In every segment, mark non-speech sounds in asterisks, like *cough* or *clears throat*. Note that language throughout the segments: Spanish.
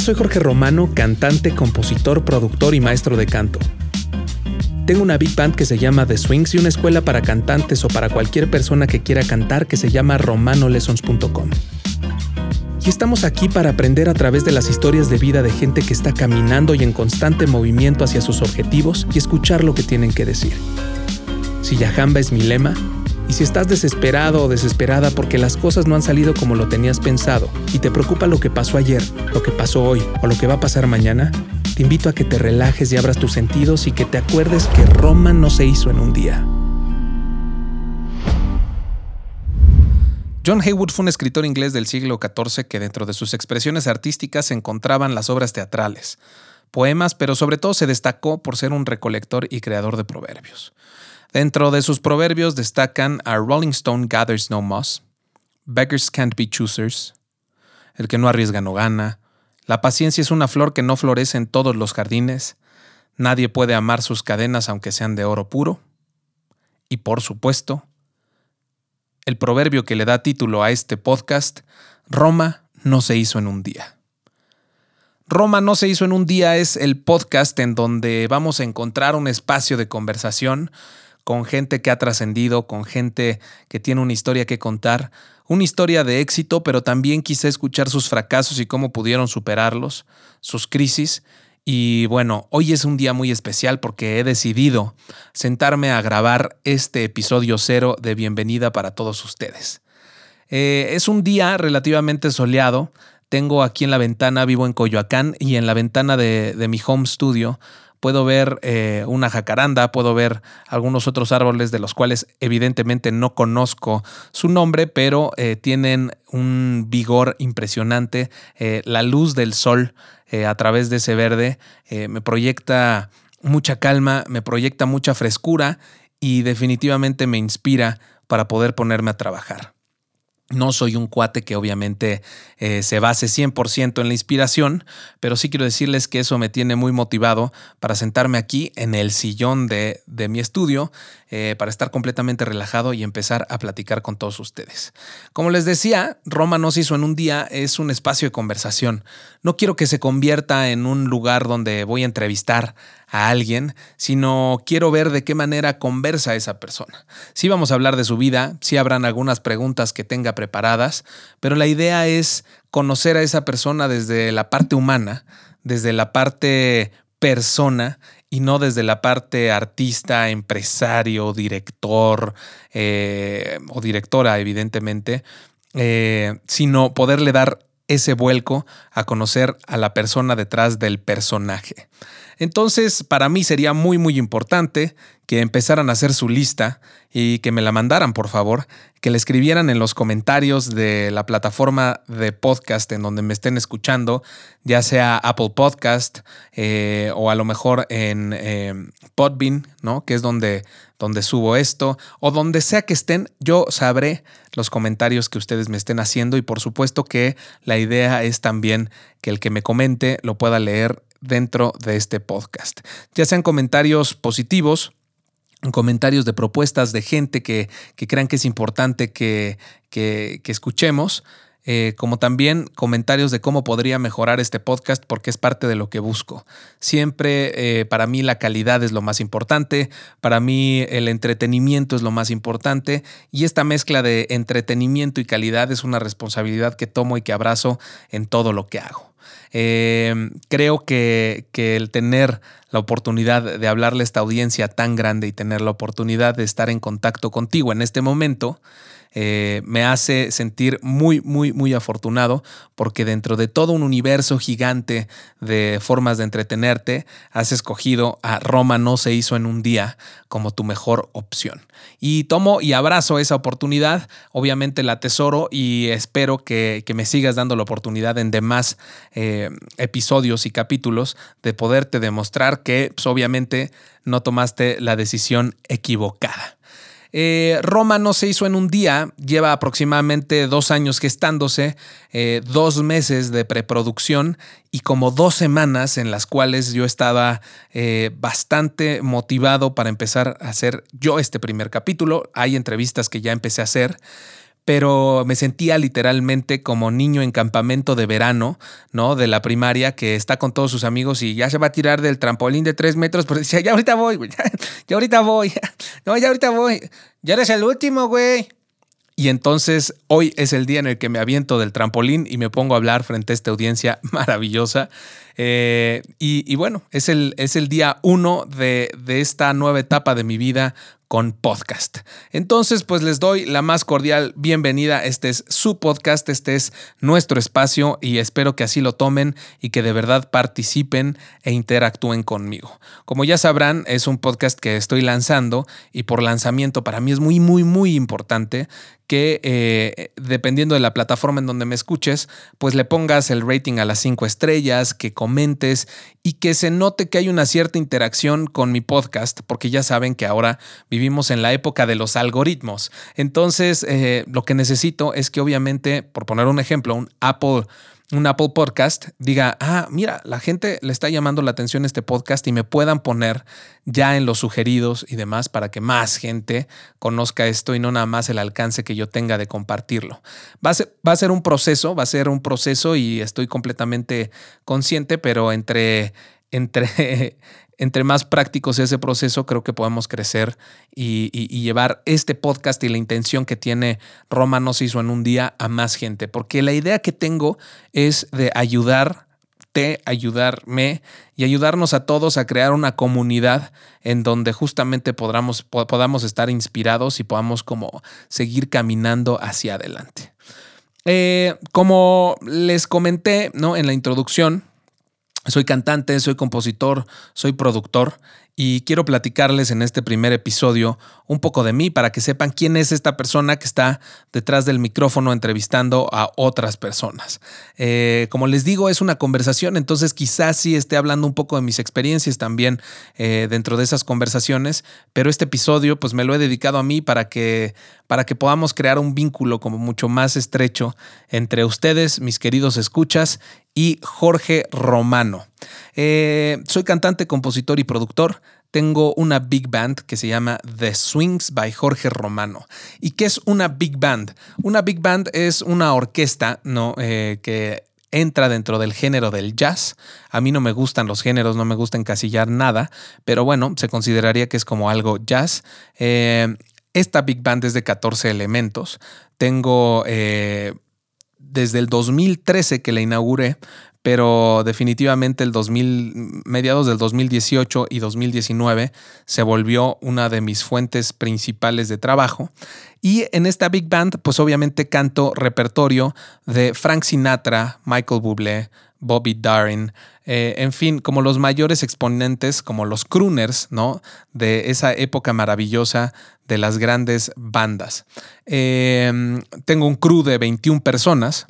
Soy Jorge Romano, cantante, compositor, productor y maestro de canto. Tengo una big band que se llama The Swings y una escuela para cantantes o para cualquier persona que quiera cantar que se llama romanolessons.com. Y estamos aquí para aprender a través de las historias de vida de gente que está caminando y en constante movimiento hacia sus objetivos y escuchar lo que tienen que decir. Si Yahamba es mi lema, y si estás desesperado o desesperada porque las cosas no han salido como lo tenías pensado y te preocupa lo que pasó ayer, lo que pasó hoy o lo que va a pasar mañana, te invito a que te relajes y abras tus sentidos y que te acuerdes que Roma no se hizo en un día. John Haywood fue un escritor inglés del siglo XIV que dentro de sus expresiones artísticas se encontraban las obras teatrales, poemas, pero sobre todo se destacó por ser un recolector y creador de proverbios. Dentro de sus proverbios destacan A Rolling Stone Gathers No Moss, Beggars Can't Be Choosers, El que no arriesga no gana, La paciencia es una flor que no florece en todos los jardines, Nadie puede amar sus cadenas aunque sean de oro puro, y por supuesto, el proverbio que le da título a este podcast, Roma no se hizo en un día. Roma no se hizo en un día es el podcast en donde vamos a encontrar un espacio de conversación con gente que ha trascendido, con gente que tiene una historia que contar, una historia de éxito, pero también quise escuchar sus fracasos y cómo pudieron superarlos, sus crisis. Y bueno, hoy es un día muy especial porque he decidido sentarme a grabar este episodio cero de Bienvenida para todos ustedes. Eh, es un día relativamente soleado. Tengo aquí en la ventana, vivo en Coyoacán, y en la ventana de, de mi home studio puedo ver eh, una jacaranda, puedo ver algunos otros árboles de los cuales evidentemente no conozco su nombre, pero eh, tienen un vigor impresionante. Eh, la luz del sol a través de ese verde me proyecta mucha calma, me proyecta mucha frescura y definitivamente me inspira para poder ponerme a trabajar. No soy un cuate que obviamente eh, se base 100% en la inspiración, pero sí quiero decirles que eso me tiene muy motivado para sentarme aquí en el sillón de, de mi estudio, eh, para estar completamente relajado y empezar a platicar con todos ustedes. Como les decía, Roma no se hizo en un día, es un espacio de conversación. No quiero que se convierta en un lugar donde voy a entrevistar a alguien, sino quiero ver de qué manera conversa esa persona. Sí vamos a hablar de su vida, sí habrán algunas preguntas que tenga preparadas, pero la idea es conocer a esa persona desde la parte humana, desde la parte persona y no desde la parte artista, empresario, director eh, o directora, evidentemente, eh, sino poderle dar ese vuelco a conocer a la persona detrás del personaje. Entonces, para mí sería muy, muy importante que empezaran a hacer su lista y que me la mandaran, por favor, que le escribieran en los comentarios de la plataforma de podcast en donde me estén escuchando, ya sea Apple Podcast eh, o a lo mejor en eh, Podbean, ¿no? Que es donde, donde subo esto, o donde sea que estén, yo sabré los comentarios que ustedes me estén haciendo y por supuesto que la idea es también que el que me comente lo pueda leer dentro de este podcast. Ya sean comentarios positivos, comentarios de propuestas de gente que, crean que es importante que, que, escuchemos. Eh, como también comentarios de cómo podría mejorar este podcast porque es parte de lo que busco. Siempre eh, para mí la calidad es lo más importante, para mí el entretenimiento es lo más importante y esta mezcla de entretenimiento y calidad es una responsabilidad que tomo y que abrazo en todo lo que hago. Eh, creo que, que, el tener la oportunidad de hablarle a esta audiencia tan grande y tener la oportunidad de estar en contacto contigo en este momento, eh, me hace sentir muy, muy, muy afortunado porque dentro de todo un universo gigante de formas de entretenerte, has escogido a Roma no se hizo en un día como tu mejor opción. Y tomo y abrazo esa oportunidad, obviamente la atesoro y espero que, me sigas dando la oportunidad en demás eh, episodios y capítulos de poderte demostrar que pues, obviamente no tomaste la decisión equivocada. Eh, Roma no se hizo en un día, lleva aproximadamente dos años gestándose, eh, dos meses de preproducción y como dos semanas en las cuales yo estaba eh, bastante motivado para empezar a hacer yo este primer capítulo. Hay entrevistas que ya empecé a hacer, pero me sentía literalmente como niño en campamento de verano, ¿no? De la primaria que está con todos sus amigos y ya se va a tirar del trampolín de tres metros, pero decía, ya ahorita voy, güey, ya, ahorita voy, *laughs* no, ya ahorita voy, ya eres el último, güey. Y entonces hoy es el día en el que me aviento del trampolín y me pongo a hablar frente a esta audiencia *laughs* maravillosa. Eh, y, bueno, es el, es el día uno de, de esta nueva etapa de mi vida con podcast. Entonces, pues les doy la más cordial bienvenida. Este es su podcast, este es nuestro espacio y espero que así lo tomen y que de verdad participen e interactúen conmigo. Como ya sabrán, es un podcast que estoy lanzando y por lanzamiento para mí es muy, muy, muy importante que eh, dependiendo de la plataforma en donde me escuches, pues le pongas el rating a las cinco estrellas, que comentes y que se note que hay una cierta interacción con mi podcast, porque ya saben que ahora vivimos en la época de los algoritmos. Entonces, eh, lo que necesito es que obviamente, por poner un ejemplo, un Apple un Apple Podcast diga, ah, mira, la gente le está llamando la atención este podcast y me puedan poner ya en los sugeridos y demás para que más gente conozca esto y no nada más el alcance que yo tenga de compartirlo. Va a ser, va a ser un proceso, va a ser un proceso y estoy completamente consciente, pero entre, entre *laughs* entre más práctico sea ese proceso, creo que podemos crecer y, llevar este podcast y la intención que tiene Roma nos hizo en un día a más gente. Porque la idea que tengo es de ayudarte, ayudarme y ayudarnos a todos a crear una comunidad en donde justamente podamos, podamos estar inspirados y podamos como seguir caminando hacia adelante. Eh, como les comenté ¿no? en la introducción, soy cantante, soy compositor, soy productor y quiero platicarles en este primer episodio un poco de mí para que sepan quién es esta persona que está detrás del micrófono entrevistando a otras personas. Eh, como les digo, es una conversación, entonces quizás sí esté hablando un poco de mis experiencias también eh, dentro de esas conversaciones, pero este episodio pues me lo he dedicado a mí para que, para que podamos crear un vínculo como mucho más estrecho entre ustedes, mis queridos escuchas, y Jorge Romano. Eh, soy cantante, compositor y productor. Tengo una big band que se llama The Swings by Jorge Romano. ¿Y qué es una big band? Una big band es una orquesta ¿no? Eh, que entra dentro del género del jazz. A mí no me gustan los géneros, no me gusta encasillar nada, pero bueno, se consideraría que es como algo jazz. Eh, esta big band es de 14 elementos. Tengo desde el 2013 que la inauguré, pero definitivamente el 2000, mediados del 2018 y 2019 se volvió una de mis fuentes principales de trabajo. Y en esta big band, pues obviamente canto repertorio de Frank Sinatra, Michael Bublé, Bobby Darin, eh, en fin, como los mayores exponentes, como los crooners, ¿no? De esa época maravillosa de las grandes bandas. Em, tengo un crew de 21 personas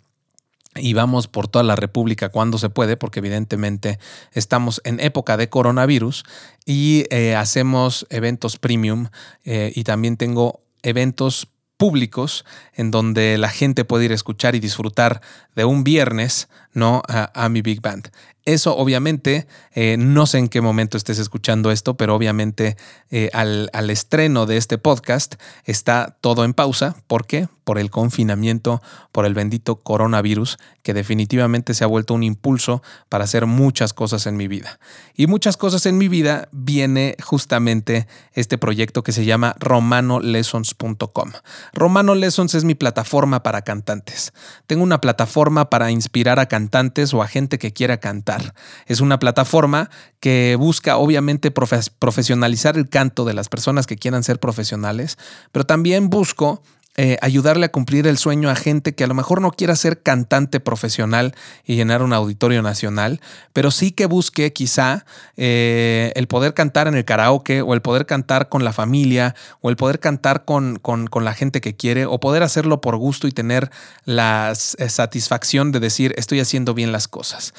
y vamos por toda la República cuando se puede, porque evidentemente estamos en época de coronavirus y eh, hacemos eventos premium eh, y también tengo eventos públicos en donde la gente puede ir a escuchar y disfrutar de un viernes ¿no? a, mi Big Band. Eso obviamente, eh, no sé en qué momento estés escuchando esto, pero obviamente eh, al, al, estreno de este podcast está todo en pausa. ¿Por qué? Por el confinamiento, por el bendito coronavirus, que definitivamente se ha vuelto un impulso para hacer muchas cosas en mi vida. Y muchas cosas en mi vida viene justamente este proyecto que se llama romanolessons.com. Romano Lessons es mi plataforma para cantantes. Tengo una plataforma para inspirar a cantantes o a gente que quiera cantar. Es una plataforma que busca obviamente profesionalizar el canto de las personas que quieran ser profesionales, pero también busco eh, ayudarle a cumplir el sueño a gente que a lo mejor no quiera ser cantante profesional y llenar un auditorio nacional, pero sí que busque quizá eh, el poder cantar en el karaoke o el poder cantar con la familia o el poder cantar con, con, la gente que quiere o poder hacerlo por gusto y tener la eh, satisfacción de decir estoy haciendo bien las cosas.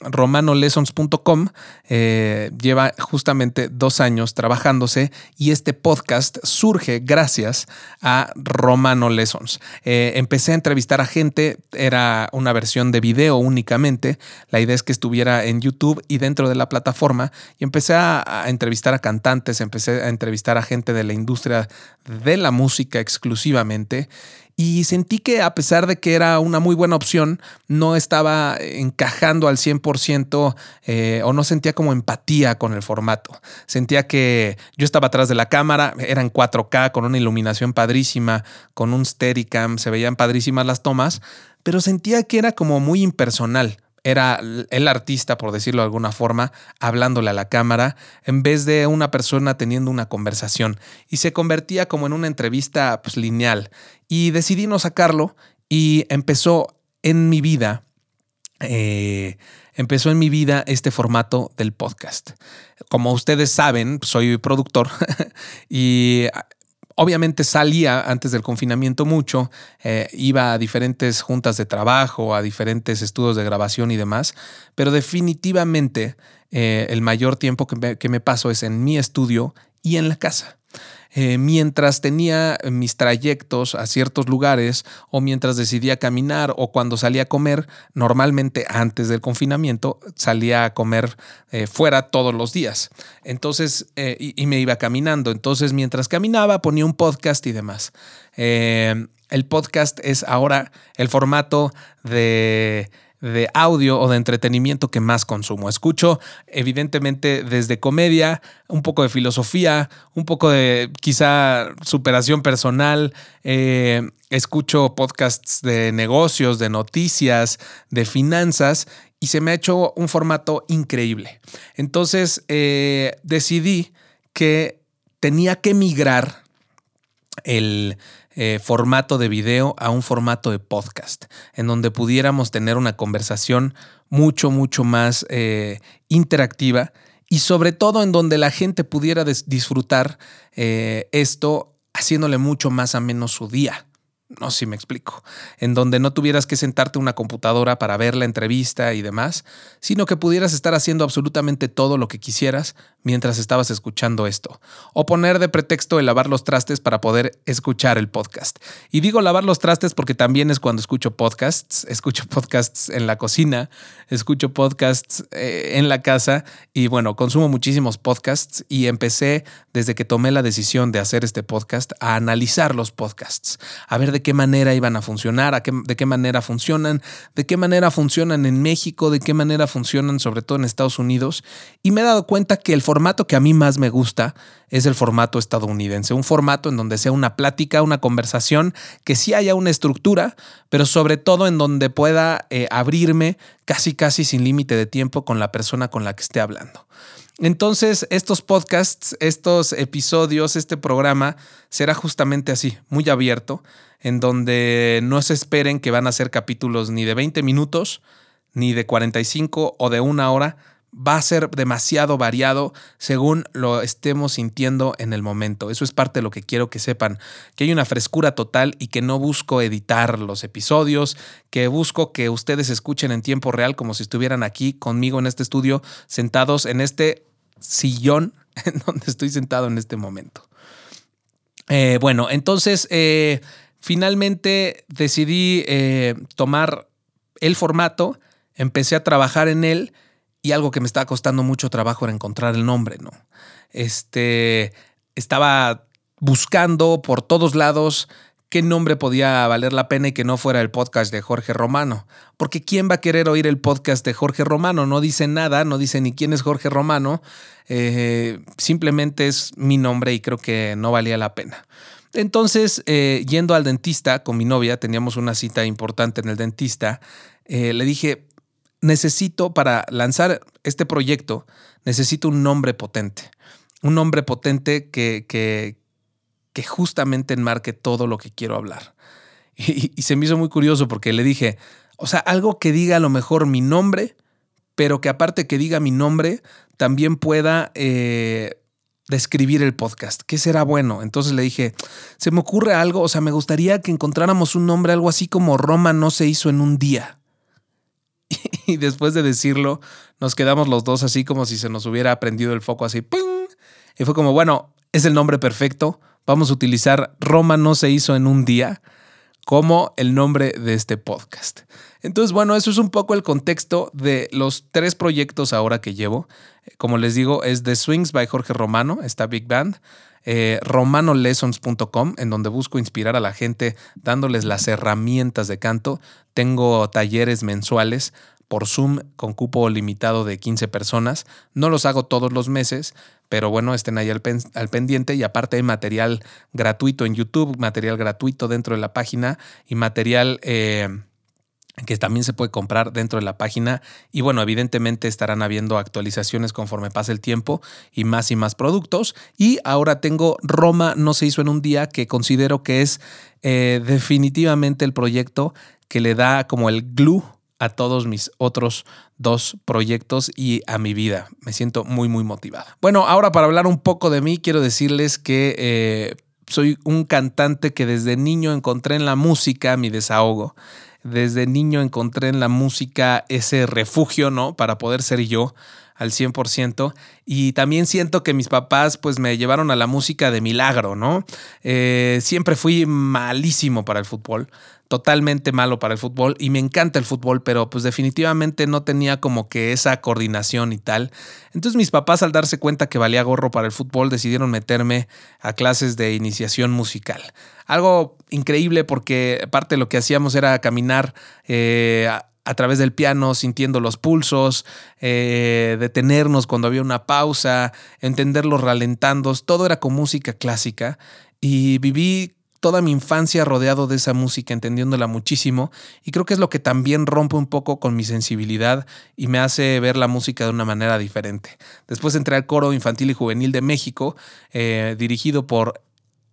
romanolessons.com lleva justamente dos años trabajándose y este podcast surge gracias a Romano Lessons. Eh, empecé a entrevistar a gente, era una versión de video únicamente. La idea es que estuviera en YouTube y dentro de la plataforma. Y empecé a, entrevistar a cantantes, empecé a entrevistar a gente de la industria de la música exclusivamente y sentí que a pesar de que era una muy buena opción, no estaba encajando al 100% eh, o no sentía como empatía con el formato. Sentía que yo estaba atrás de la cámara, era en 4K con una iluminación padrísima, con un Steadicam, se veían padrísimas las tomas, pero sentía que era como muy impersonal era el artista, por decirlo de alguna forma, hablándole a la cámara, en vez de una persona teniendo una conversación. Y se convertía como en una entrevista pues, lineal. Y decidí no sacarlo y empezó en mi vida, eh, empezó en mi vida este formato del podcast. Como ustedes saben, soy productor *laughs* y Obviamente salía antes del confinamiento mucho, eh, iba a diferentes juntas de trabajo, a diferentes estudios de grabación y demás, pero definitivamente eh, el mayor tiempo que me paso es en mi estudio y en la casa. Eh, mientras tenía mis trayectos a ciertos lugares o mientras decidía caminar o cuando salía a comer, normalmente antes del confinamiento salía a comer eh, fuera todos los días. Entonces, eh, y, me iba caminando. Entonces, mientras caminaba, ponía un podcast y demás. el podcast es ahora el formato de de audio o de entretenimiento que más consumo. Escucho evidentemente desde comedia, un poco de filosofía, un poco de quizá superación personal, eh, escucho podcasts de negocios, de noticias, de finanzas y se me ha hecho un formato increíble. Entonces eh, decidí que tenía que migrar el eh, formato de video a un formato de podcast, en donde pudiéramos tener una conversación mucho, mucho más eh, interactiva y sobre todo en donde la gente pudiera disfrutar eh, esto haciéndole mucho más a menos su día. No sé si me explico. En donde no tuvieras que sentarte una computadora para ver la entrevista y demás, sino que pudieras estar haciendo absolutamente todo lo que quisieras mientras estabas escuchando esto. O poner de pretexto el lavar los trastes para poder escuchar el podcast. Y digo lavar los trastes porque también es cuando escucho podcasts. Escucho podcasts en la cocina, escucho podcasts eh, en la casa y bueno, consumo muchísimos podcasts y empecé desde que tomé la decisión de hacer este podcast a analizar los podcasts, a ver de de qué manera iban a funcionar, de qué manera funcionan, de qué manera funcionan en México, de qué manera funcionan sobre todo en Estados Unidos. Y me he dado cuenta que el formato que a mí más me gusta es el formato estadounidense, un formato en donde sea una plática, una conversación, que sí haya una estructura, pero sobre todo en donde pueda eh, abrirme casi casi sin límite de tiempo con la persona con la que esté hablando. Entonces, estos podcasts, estos episodios, este programa será justamente así, muy abierto, en donde no se esperen que van a ser capítulos ni de 20 minutos, ni de 45 o de una hora, va a ser demasiado variado según lo estemos sintiendo en el momento. Eso es parte de lo que quiero que sepan, que hay una frescura total y que no busco editar los episodios, que busco que ustedes escuchen en tiempo real como si estuvieran aquí conmigo en este estudio, sentados en este sillón *laughs* en donde estoy sentado en este momento. Eh, bueno, entonces eh, finalmente decidí eh, tomar el formato, empecé a trabajar en él y algo que me estaba costando mucho trabajo era encontrar el nombre, ¿no? Este, estaba buscando por todos lados qué nombre podía valer la pena y que no fuera el podcast de Jorge Romano. Porque ¿quién va a querer oír el podcast de Jorge Romano? No dice nada, no dice ni quién es Jorge Romano, eh, simplemente es mi nombre y creo que no valía la pena. Entonces, eh, yendo al dentista con mi novia, teníamos una cita importante en el dentista, eh, le dije, necesito para lanzar este proyecto, necesito un nombre potente. Un nombre potente que, que, que justamente enmarque todo lo que quiero hablar. *laughs* Y, se me hizo muy curioso porque le dije, o sea, algo que diga a lo mejor mi nombre, pero que aparte que diga mi nombre, también pueda eh, describir el podcast. ¿Qué será bueno? Entonces le dije, se me ocurre algo, o sea, me gustaría que encontráramos un nombre, algo así como Roma no se hizo en un día. *laughs* Y después de decirlo, nos quedamos los dos así como si se nos hubiera prendido el foco así. Y fue como, bueno, es el nombre perfecto vamos a utilizar Roma no se hizo en un día como el nombre de este podcast. Entonces, bueno, eso es un poco el contexto de los tres proyectos ahora que llevo. Como les digo, es The Swings by Jorge Romano, esta big band. Eh, romanolessons.com, en donde busco inspirar a la gente dándoles las herramientas de canto. Tengo talleres mensuales por Zoom con cupo limitado de 15 personas. No los hago todos los meses, pero bueno, estén ahí al, pendiente y aparte hay material gratuito en YouTube, material gratuito dentro de la página y material... Eh, que también se puede comprar dentro de la página y bueno, evidentemente estarán habiendo actualizaciones conforme pase el tiempo y más y más productos. Y ahora tengo Roma no se hizo en un día que considero que es eh, definitivamente el proyecto que le da como el glue a todos mis otros dos proyectos y a mi vida. Me siento muy, muy motivada. Bueno, ahora para hablar un poco de mí, quiero decirles que eh, soy un cantante que desde niño encontré en la música mi desahogo. Desde niño encontré en la música ese refugio, ¿no? Para poder ser yo al 100%. Y también siento que mis papás pues me llevaron a la música de milagro, ¿no? Eh, siempre fui malísimo para el fútbol totalmente malo para el fútbol y me encanta el fútbol, pero pues definitivamente no tenía como que esa coordinación y tal. Entonces mis papás al darse cuenta que valía gorro para el fútbol decidieron meterme a clases de iniciación musical. Algo increíble porque parte de lo que hacíamos era caminar eh, a, través del piano, sintiendo los pulsos, eh, detenernos cuando había una pausa, entender los ralentandos, todo era con música clásica y viví toda mi infancia rodeado de esa música, entendiéndola muchísimo, y creo que es lo que también rompe un poco con mi sensibilidad y me hace ver la música de una manera diferente. Después entré al coro infantil y juvenil de México, eh, dirigido por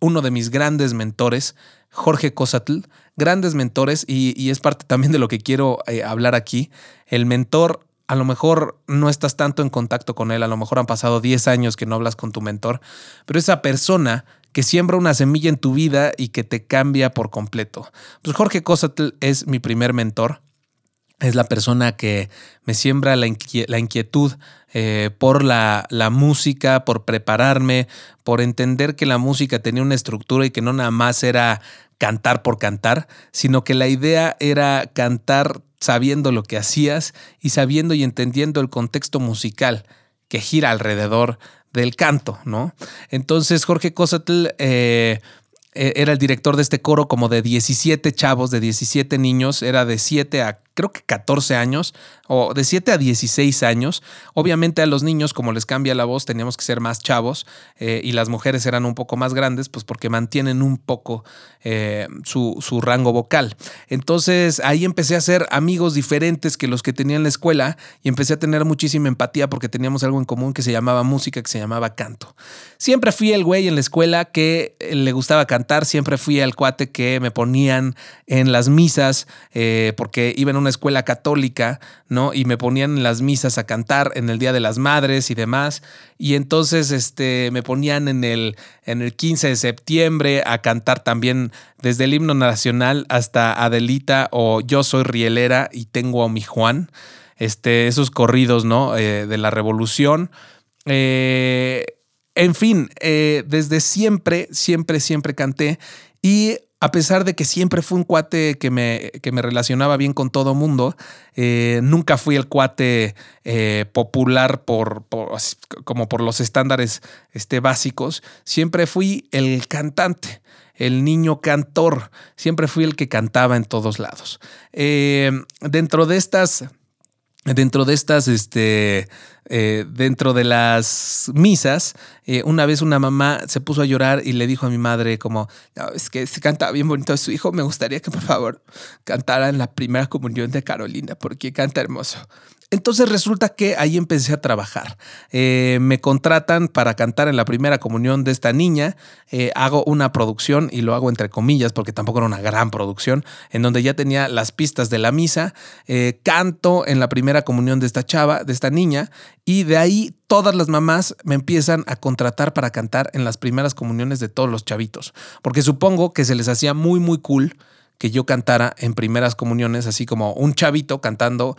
uno de mis grandes mentores, Jorge Cosatl, grandes mentores, y, es parte también de lo que quiero eh, hablar aquí. El mentor a lo mejor no estás tanto en contacto con él, a lo mejor han pasado 10 años que no hablas con tu mentor, pero esa persona que siembra una semilla en tu vida y que te cambia por completo. Pues Jorge Cosatl es mi primer mentor. Es la persona que me siembra la, inquietud eh, por la, la, música, por prepararme, por entender que la música tenía una estructura y que no nada más era cantar por cantar, sino que la idea era cantar sabiendo lo que hacías y sabiendo y entendiendo el contexto musical que gira alrededor del canto, ¿no? Entonces Jorge Cosatl eh, era el director de este coro como de 17 chavos, de 17 niños, era de 7 a creo que 14 años, o de 7 a 16 años. Obviamente a los niños, como les cambia la voz, teníamos que ser más chavos eh, y las mujeres eran un poco más grandes, pues porque mantienen un poco eh, su, su, rango vocal. Entonces ahí empecé a hacer amigos diferentes que los que tenía en la escuela y empecé a tener muchísima empatía porque teníamos algo en común que se llamaba música, que se llamaba canto. Siempre fui el güey en la escuela que eh, le gustaba cantar, siempre fui el cuate que me ponían en las misas porque iba en una escuela católica, ¿no? Y me ponían en las misas a cantar en el Día de las Madres y demás. Y entonces este, me ponían en el, en el 15 de septiembre a cantar también desde el himno nacional hasta Adelita o Yo soy rielera y tengo a mi Juan. Este, esos corridos, ¿no? Eh, de la revolución. Eh, en fin, eh, desde siempre, siempre, siempre canté. Y a pesar de que siempre fui un cuate que me, que me relacionaba bien con todo mundo, eh, nunca fui el cuate eh, popular por, como por los estándares este, básicos. Siempre fui el cantante, el niño cantor. Siempre fui el que cantaba en todos lados. Dentro de estas dentro de estas, este, eh, dentro de las misas, eh, una vez una mamá se puso a llorar y le dijo a mi madre como, es que se canta bien bonito su hijo, me gustaría que por favor cantara en la primera comunión de Carolina, porque canta hermoso. Entonces resulta que ahí empecé a trabajar. Eh, me contratan para cantar en la primera comunión de esta niña. Eh, hago una producción y lo hago entre comillas porque tampoco era una gran producción, en donde ya tenía las pistas de la misa. Eh, canto en la primera comunión de esta chava, de esta niña, y de ahí todas las mamás me empiezan a contratar para cantar en las primeras comuniones de todos los chavitos. Porque supongo que se les hacía muy, muy cool que yo cantara en primeras comuniones, así como un chavito cantando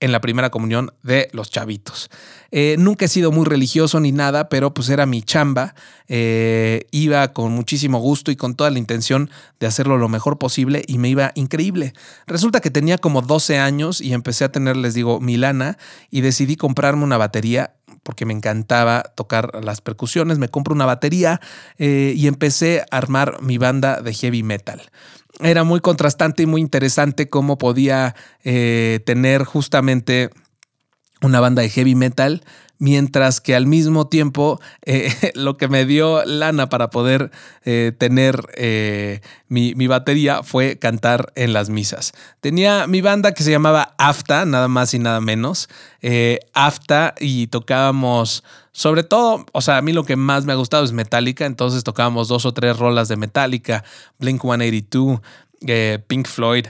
en la primera comunión de los chavitos. Eh, nunca he sido muy religioso ni nada, pero pues era mi chamba. Eh, iba con muchísimo gusto y con toda la intención de hacerlo lo mejor posible y me iba increíble. Resulta que tenía como 12 años y empecé a tener, les digo, mi lana y decidí comprarme una batería porque me encantaba tocar las percusiones. Me compro una batería eh, y empecé a armar mi banda de heavy metal era muy contrastante y muy interesante cómo podía eh, tener justamente una banda de heavy metal, mientras que al mismo tiempo eh, *laughs* lo que me dio lana para poder eh, tener mi, mi, batería fue cantar en las misas. Tenía mi banda que se llamaba AFTA, nada más y nada menos. AFTA y tocábamos sobre todo, o sea, a mí lo que más me ha gustado es Metallica, entonces tocábamos dos o tres rolas de Metallica, Blink 182, eh, Pink Floyd,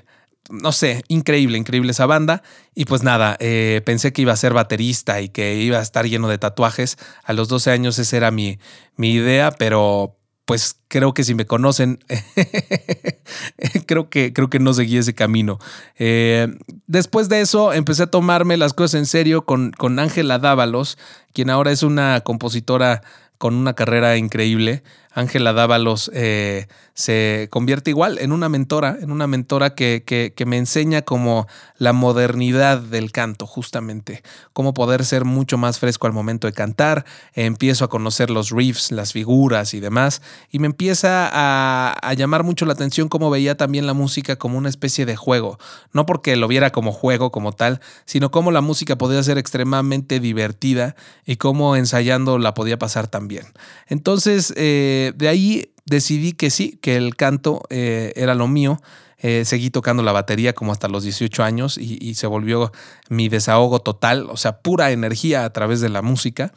no sé, increíble, increíble esa banda. Y pues nada, eh, pensé que iba a ser baterista y que iba a estar lleno de tatuajes. A los 12 años esa era mi, mi idea, pero pues creo que si me conocen, *laughs* creo, que, creo que no seguí ese camino. Eh, después de eso, empecé a tomarme las cosas en serio con Ángela Dávalos, quien ahora es una compositora con una carrera increíble. Ángela Dávalos eh, se convierte igual en una mentora, en una mentora que, que, me enseña como la modernidad del canto, justamente, cómo poder ser mucho más fresco al momento de cantar. empiezo a conocer los riffs, las figuras y demás, y me empieza a, a llamar mucho la atención cómo veía también la música como una especie de juego, no porque lo viera como juego como tal, sino cómo la música podía ser extremadamente divertida y cómo ensayando la podía pasar también. Entonces, eh, de ahí decidí que sí, que el canto eh, era lo mío. Eh, seguí tocando la batería como hasta los 18 años y, se volvió mi desahogo total, o sea, pura energía a través de la música.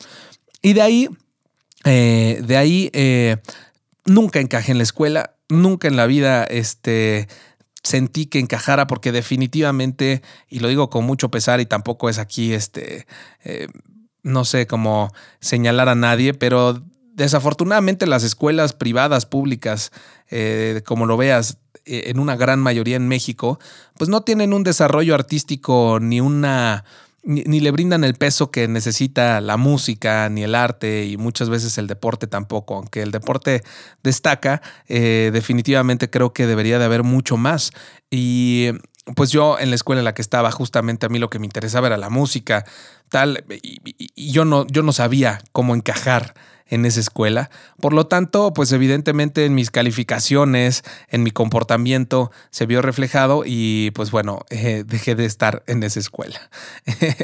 Y de ahí, eh, de ahí, nunca encajé en la escuela, nunca en la vida, este, sentí que encajara porque definitivamente, y lo digo con mucho pesar y tampoco es aquí, este, no sé cómo señalar a nadie, pero desafortunadamente las escuelas privadas, públicas, eh, como lo veas, eh, en una gran mayoría en México, pues no tienen un desarrollo artístico ni una... Ni, le brindan el peso que necesita la música, ni el arte, y muchas veces el deporte tampoco. Aunque el deporte destaca, eh, definitivamente creo que debería de haber mucho más. Y pues yo en la escuela en la que estaba, justamente a mí lo que me interesaba era la música, tal, y, yo, no, yo no sabía cómo encajar en esa escuela. Por lo tanto, pues evidentemente en mis calificaciones, en mi comportamiento se vio reflejado y pues bueno, eh, dejé de estar en esa escuela. *laughs*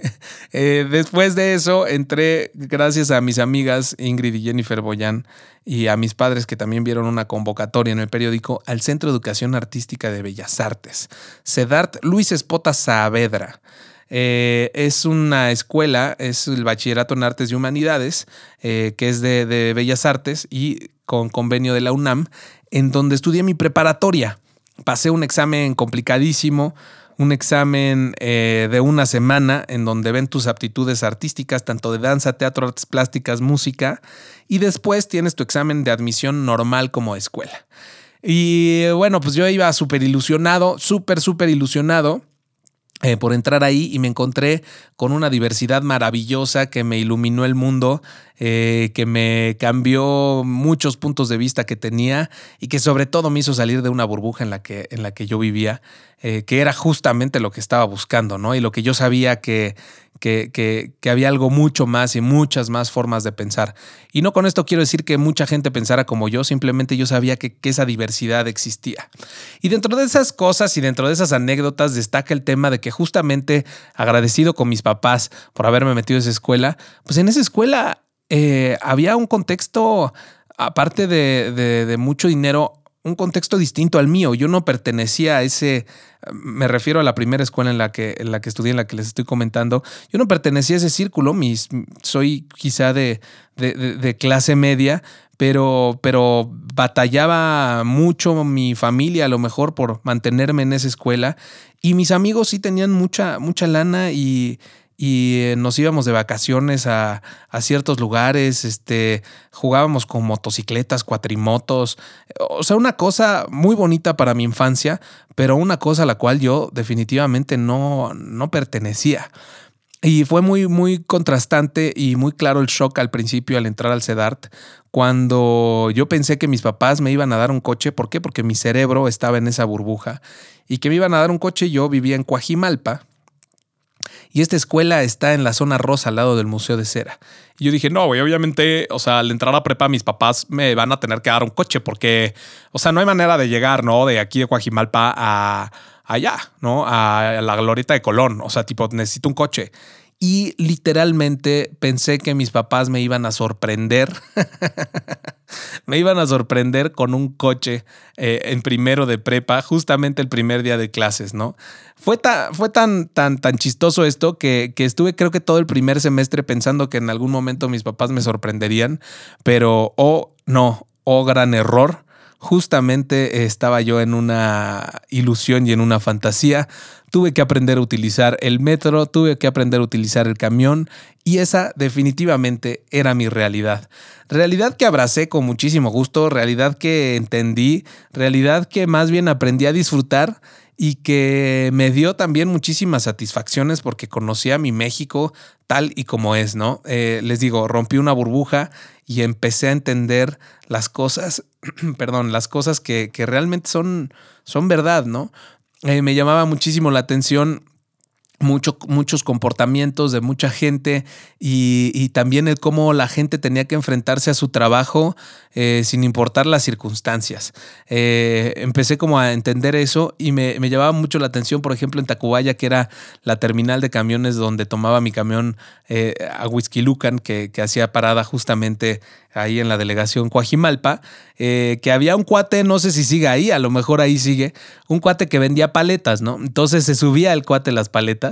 Eh, después de eso, entré gracias a mis amigas Ingrid y Jennifer Boyan y a mis padres que también vieron una convocatoria en el periódico al Centro de Educación Artística de Bellas Artes, CEDART Luis Espota Saavedra. Eh, es una escuela, es el Bachillerato en Artes y Humanidades, eh, que es de, Bellas Artes y con convenio de la UNAM, en donde estudié mi preparatoria. Pasé un examen complicadísimo, un examen eh, de una semana en donde ven tus aptitudes artísticas, tanto de danza, teatro, artes plásticas, música, y después tienes tu examen de admisión normal como escuela. Y bueno, pues yo iba súper ilusionado, súper, súper ilusionado eh, por entrar ahí y me encontré con una diversidad maravillosa que me iluminó el mundo, eh, que me cambió muchos puntos de vista que tenía y que sobre todo me hizo salir de una burbuja en la que, en la que yo vivía, eh, que era justamente lo que estaba buscando, ¿no? Y lo que yo sabía que, que, había algo mucho más y muchas más formas de pensar. Y no con esto quiero decir que mucha gente pensara como yo, simplemente yo sabía que, esa diversidad existía. Y dentro de esas cosas y dentro de esas anécdotas destaca el tema de que justamente agradecido con mis papás por haberme metido a esa escuela, pues en esa escuela eh, había un contexto, aparte de, de mucho dinero, un contexto distinto al mío. Yo no pertenecía a ese, me refiero a la primera escuela en la que, estudié, en la que les estoy comentando. Yo no pertenecía a ese círculo, soy quizá de, de, clase media, pero, pero batallaba mucho mi familia a lo mejor por mantenerme en esa escuela. Y mis amigos sí tenían mucha, mucha lana y, y eh, nos íbamos de vacaciones a, ciertos lugares, este, jugábamos con motocicletas, cuatrimotos, o sea, una cosa muy bonita para mi infancia, pero una cosa a la cual yo definitivamente no, no pertenecía. Y fue muy, muy contrastante y muy claro el shock al principio al entrar al CEDART, cuando yo pensé que mis papás me iban a dar un coche. ¿Por qué? Porque mi cerebro estaba en esa burbuja y que me iban a dar un coche. Yo vivía en Coajimalpa y esta escuela está en la zona rosa al lado del Museo de Cera. Y yo dije, no, güey, obviamente, o sea, al entrar a prepa, mis papás me van a tener que dar un coche porque, o sea, no hay manera de llegar, ¿no? De aquí de Coajimalpa a allá, ¿no? A la glorieta de Colón. O sea, tipo, necesito un coche y literalmente pensé que mis papás me iban a sorprender. *laughs* me iban a sorprender con un coche eh, en primero de prepa, justamente el primer día de clases, ¿no? Fue, fue tan, tan, tan chistoso esto que, que, estuve creo que todo el primer semestre pensando que en algún momento mis papás me sorprenderían, pero, oh, no, oh, gran error justamente estaba yo en una ilusión y en una fantasía. Tuve que aprender a utilizar el metro, tuve que aprender a utilizar el camión y esa definitivamente era mi realidad. Realidad que abracé con muchísimo gusto, realidad que entendí, realidad que más bien aprendí a disfrutar y que me dio también muchísimas satisfacciones porque conocí a mi México tal y como es, ¿no? Eh, les digo, rompí una burbuja y empecé a entender las cosas, *clears throat* perdón, las cosas que, que realmente son, son verdad, ¿no? Eh, me llamaba muchísimo la atención muchos comportamientos de mucha gente y, también el cómo la gente tenía que enfrentarse a su trabajo eh, sin importar las circunstancias. Eh, empecé como a entender eso y me, me, llamaba mucho la atención, por ejemplo, en Tacubaya, que era la terminal de camiones donde tomaba mi camión eh, a Whisky Lucan, que, que hacía parada justamente ahí en la delegación Coajimalpa, que había un cuate, no sé si sigue ahí, a lo mejor ahí sigue, un cuate que vendía paletas, ¿no? Entonces se subía el cuate las paletas,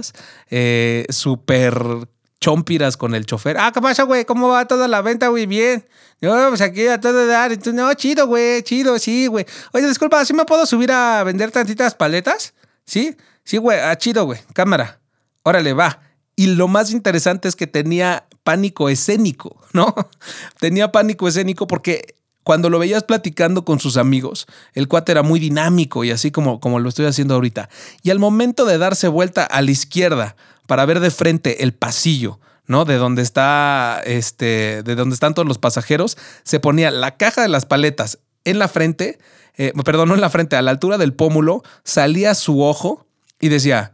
eh, súper chompiras con el chofer. Ah, ¿qué pasa, güey? ¿Cómo va toda la venta, güey? Bien. No, pues aquí a todo dar. Entonces, no, chido, güey, chido, sí, güey. Oye, disculpa, ¿sí me puedo subir a vender tantitas paletas? ¿Sí? Sí, güey, ah, chido, güey. Cámara. Órale, va. Y lo más interesante es que tenía pánico escénico, ¿no? *laughs* Tenía pánico escénico porque cuando lo veías platicando con sus amigos, el cuate era muy dinámico y así como, como lo estoy haciendo ahorita. Y al momento de darse vuelta a la izquierda para ver de frente el pasillo, ¿no? De donde está, este, de donde están todos los pasajeros, se ponía la caja de las paletas en la frente, eh, perdón, no en la frente, a la altura del pómulo, salía su ojo y decía,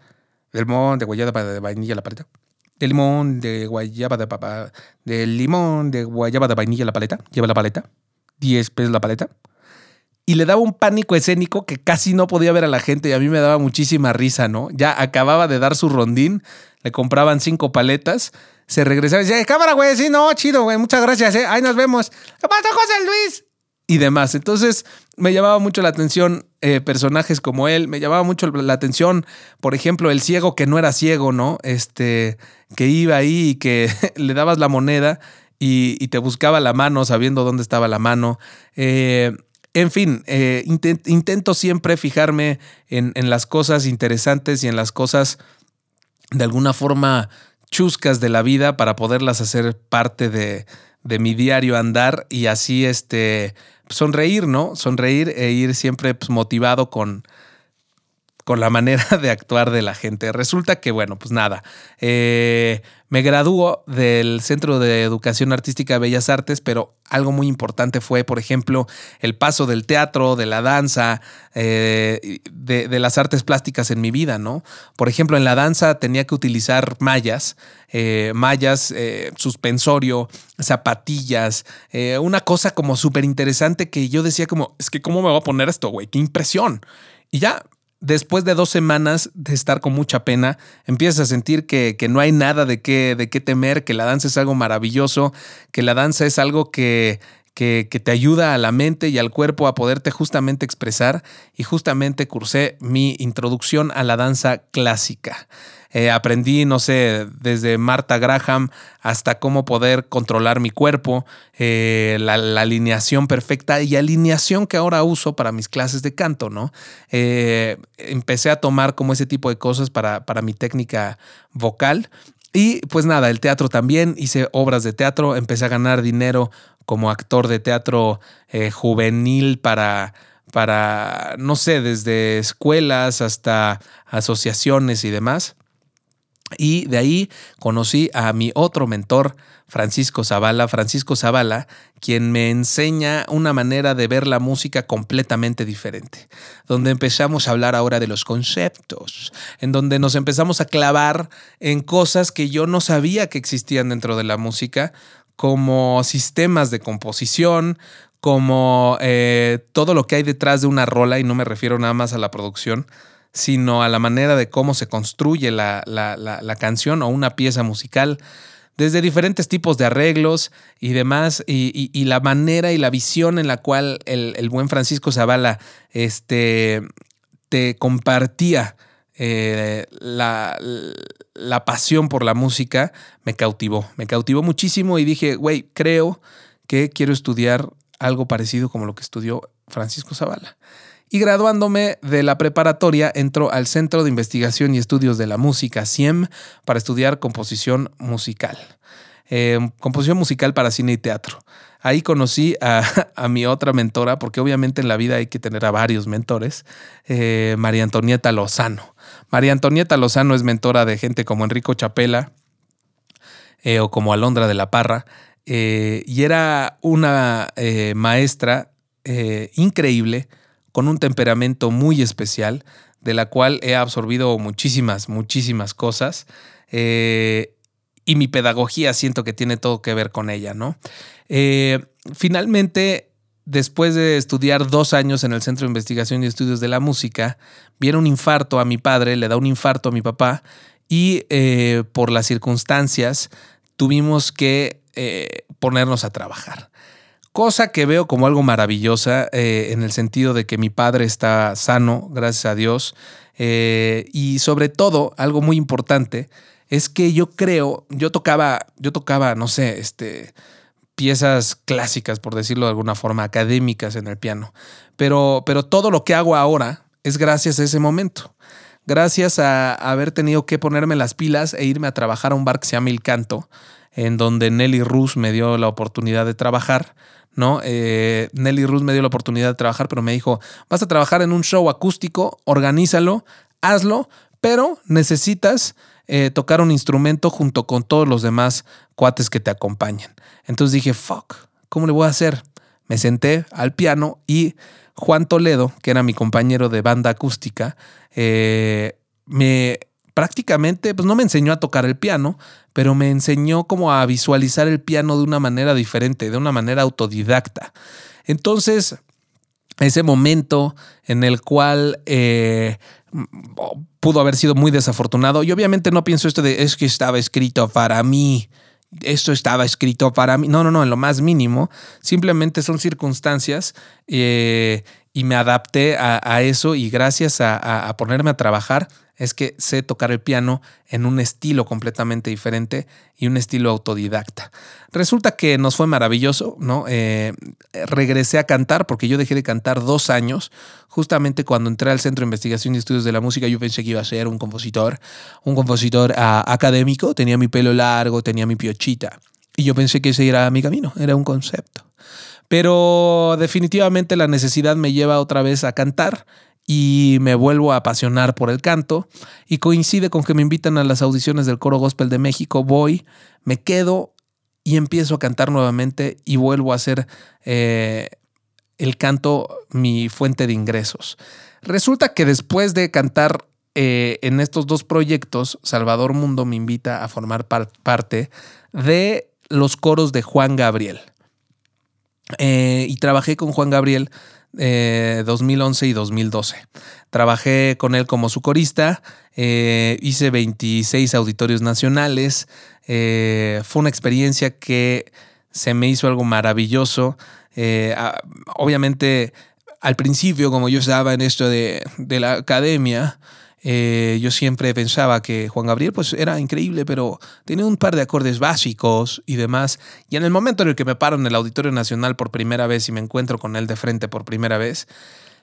del limón de guayaba de vainilla la paleta. Del limón de guayaba de papá. Del limón de guayaba de vainilla la paleta. Lleva la paleta. 10 pesos la paleta. Y le daba un pánico escénico que casi no podía ver a la gente y a mí me daba muchísima risa, ¿no? Ya acababa de dar su rondín, le compraban cinco paletas, se regresaba y decía, cámara, güey, sí, no, chido, güey, muchas gracias, ¿eh? Ahí nos vemos. ¿Qué pasa, José Luis? y demás. Entonces me llamaba mucho la atención eh, personajes como él, me llamaba mucho la atención, por ejemplo, el ciego que no era ciego, ¿no? Este, que iba ahí y que *laughs* le dabas la moneda y, te buscaba la mano sabiendo dónde estaba la mano. Eh, en fin, eh, intento siempre fijarme en, en las cosas interesantes y en las cosas de alguna forma chuscas de la vida para poderlas hacer parte de, de mi diario andar y así este sonreír, ¿no? Sonreír e ir siempre pues, motivado con, con la manera *laughs* de actuar de la gente. Resulta que, bueno, pues nada, eh, me graduó del Centro de Educación Artística de Bellas Artes, pero algo muy importante fue, por ejemplo, el paso del teatro, de la danza, eh, de, las artes plásticas en mi vida, ¿no? Por ejemplo, en la danza tenía que utilizar mallas, eh, mallas, suspensorio, zapatillas, una cosa como súper interesante que yo decía como, es que ¿cómo me voy a poner esto, güey? ¡Qué impresión! Y ya después de dos semanas de estar con mucha pena, empiezas a sentir que, no hay nada de qué, de qué temer, que la danza es algo maravilloso, que la danza es algo que, que, que, te ayuda a la mente y al cuerpo a poderte justamente expresar y justamente cursé mi introducción a la danza clásica. Eh, aprendí, no sé, desde Marta Graham hasta cómo poder controlar mi cuerpo, eh, la, alineación perfecta y alineación que ahora uso para mis clases de canto, ¿no? Eh, empecé a tomar como ese tipo de cosas para, para mi técnica vocal y pues nada, el teatro también, hice obras de teatro, empecé a ganar dinero como actor de teatro juvenil para, para, no sé, desde escuelas hasta asociaciones y demás. Y de ahí conocí a mi otro mentor, Francisco Zavala. Francisco Zavala, quien me enseña una manera de ver la música completamente diferente, donde empezamos a hablar ahora de los conceptos, en donde nos empezamos a clavar en cosas que yo no sabía que existían dentro de la música, como sistemas de composición, como eh, todo lo que hay detrás de una rola, y no me refiero nada más a la producción, sino a la manera de cómo se construye la, canción o una pieza musical, desde diferentes tipos de arreglos y demás, y, la manera y la visión en la cual el, buen Francisco Zavala este, te compartía eh, la, la, pasión por la música, me cautivó, me cautivó muchísimo y dije, güey, creo que quiero estudiar algo parecido como lo que estudió Francisco Zavala y graduándome de la preparatoria entró al Centro de Investigación y Estudios de la Música, CIEM, para estudiar composición musical. Eh, composición musical para cine y teatro. Ahí conocí a, mi otra mentora, porque obviamente en la vida hay que tener a varios mentores, eh, María Antonieta Lozano. María Antonieta Lozano es mentora de gente como Enrico Chapela eh, o como Alondra de la Parra, y era una maestra increíble con un temperamento muy especial, de la cual he absorbido muchísimas, muchísimas cosas. Eh, y mi pedagogía siento que tiene todo que ver con ella, ¿no? Eh, finalmente, después de estudiar dos años en el Centro de Investigación y Estudios de la Música, viene un infarto a mi padre, le da un infarto a mi papá y eh, por las circunstancias tuvimos que ponernos a trabajar cosa que veo como algo maravillosa eh, en el sentido de que mi padre está sano, gracias a Dios, eh, y sobre todo, algo muy importante, es que yo creo, yo tocaba, yo tocaba, no sé, este, piezas clásicas, por decirlo de alguna forma, académicas en el piano, pero, pero todo lo que hago ahora es gracias a ese momento. Gracias a haber tenido que ponerme las pilas e irme a trabajar a un bar que se llama El Canto, en donde Nelly Rus me dio la oportunidad de trabajar. ¿No? Eh, Nelly Rus me dio la oportunidad de trabajar, pero me dijo, vas a trabajar en un show acústico, organízalo, hazlo, pero necesitas eh, tocar un instrumento junto con todos los demás cuates que te acompañan. Entonces dije, fuck, ¿cómo le voy a hacer? Me senté al piano y Juan Toledo, que era mi compañero de banda acústica, eh, me prácticamente, pues no me enseñó a tocar el piano, pero me enseñó como a visualizar el piano de una manera diferente, de una manera autodidacta. Entonces, ese momento en el cual eh, pudo haber sido muy desafortunado, y obviamente no pienso esto de es que estaba escrito para mí, esto estaba escrito para mí. No, no, no, en lo más mínimo. Simplemente son circunstancias eh, y me adapté a, eso y gracias a, ponerme a trabajar es que sé tocar el piano en un estilo completamente diferente y un estilo autodidacta. Resulta que nos fue maravilloso, ¿no? Eh, regresé a cantar porque yo dejé de cantar dos años. Justamente cuando entré al Centro de Investigación y Estudios de la Música, yo pensé que iba a ser un compositor, un compositor ah, académico. Tenía mi pelo largo, tenía mi piochita. Y yo pensé que ese era mi camino, era un concepto. Pero definitivamente la necesidad me lleva otra vez a cantar y me vuelvo a apasionar por el canto y coincide con que me invitan a las audiciones del Coro Gospel de México, voy, me quedo y empiezo a cantar nuevamente y vuelvo a hacer eh, el canto mi fuente de ingresos. Resulta que después de cantar eh, en estos dos proyectos, Salvador Mundo me invita a formar parte de los coros de Juan Gabriel. Eh, y trabajé con Juan Gabriel 2011 eh, y 2012. Trabajé con él como su corista, eh, hice 26 auditorios nacionales, eh, fue una experiencia que se me hizo algo maravilloso. obviamente, al principio, como yo estaba en esto de la academia, eh, yo siempre pensaba que Juan Gabriel pues era increíble, pero tenía un par de acordes básicos y demás. Y en el momento en el que me paro en el Auditorio Nacional por primera vez y me encuentro con él de frente por primera vez,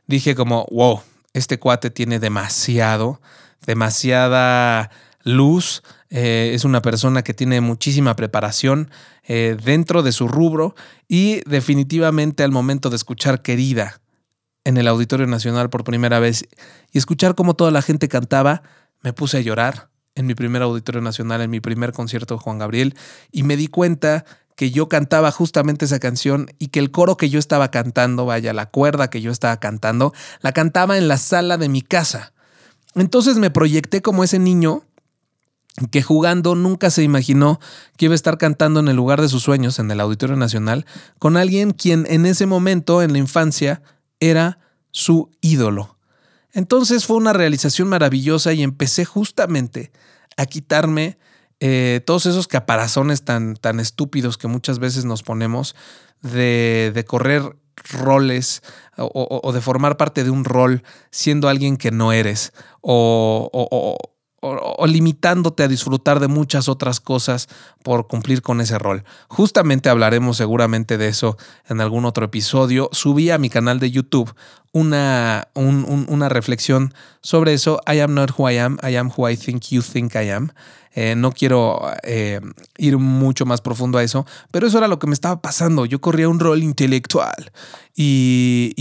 dije como, wow, este cuate tiene demasiado, demasiada luz, eh, es una persona que tiene muchísima preparación eh, dentro de su rubro y definitivamente al momento de escuchar Querida en el Auditorio Nacional por primera vez y escuchar cómo toda la gente cantaba, me puse a llorar en mi primer Auditorio Nacional, en mi primer concierto Juan Gabriel y me di cuenta que yo cantaba justamente esa canción y que el coro que yo estaba cantando, vaya, la cuerda que yo estaba cantando, la cantaba en la sala de mi casa. Entonces me proyecté como ese niño que jugando nunca se imaginó que iba a estar cantando en el lugar de sus sueños, en el Auditorio Nacional, con alguien quien en ese momento, en la infancia, era su ídolo. Entonces fue una realización maravillosa y empecé justamente a quitarme eh, todos esos caparazones tan, tan estúpidos que muchas veces nos ponemos de, de correr roles o, de formar parte de un rol siendo alguien que no eres o, o, limitándote a disfrutar de muchas otras cosas por cumplir con ese rol. Justamente hablaremos seguramente de eso en algún otro episodio. Subí a mi canal de YouTube una, una reflexión sobre eso. I am not who I am, I am who I think you think I am. Eh, no quiero eh, ir mucho más profundo a eso, pero eso era lo que me estaba pasando. Yo corría un rol intelectual y,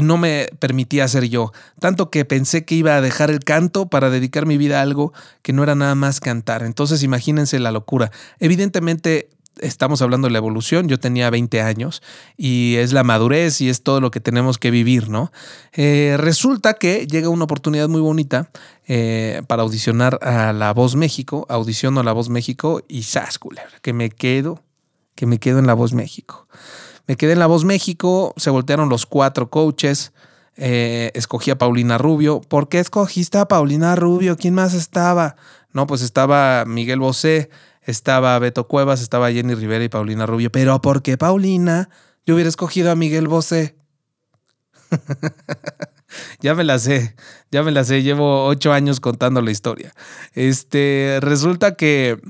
no me permitía ser yo. Tanto que pensé que iba a dejar el canto para dedicar mi vida a algo que no era nada más cantar. Entonces imagínense la locura. Evidentemente estamos hablando de la evolución, yo tenía 20 años y es la madurez y es todo lo que tenemos que vivir, ¿no? Eh, resulta que llega una oportunidad muy bonita eh, para audicionar a La Voz México, audiciono a La Voz México y ¡zas, Que me quedo, que me quedo en La Voz México. Me quedé en La Voz México, se voltearon los cuatro coaches, eh, escogí a Paulina Rubio. ¿Por qué escogiste a Paulina Rubio? ¿Quién más estaba? No, pues estaba Miguel Bosé, estaba Beto Cuevas, estaba Jenny Rivera y Paulina Rubio. Pero ¿por qué Paulina? Yo hubiera escogido a Miguel Bosé. *laughs* ya me la sé, ya me la sé. Llevo ocho años contando la historia. Este, resulta que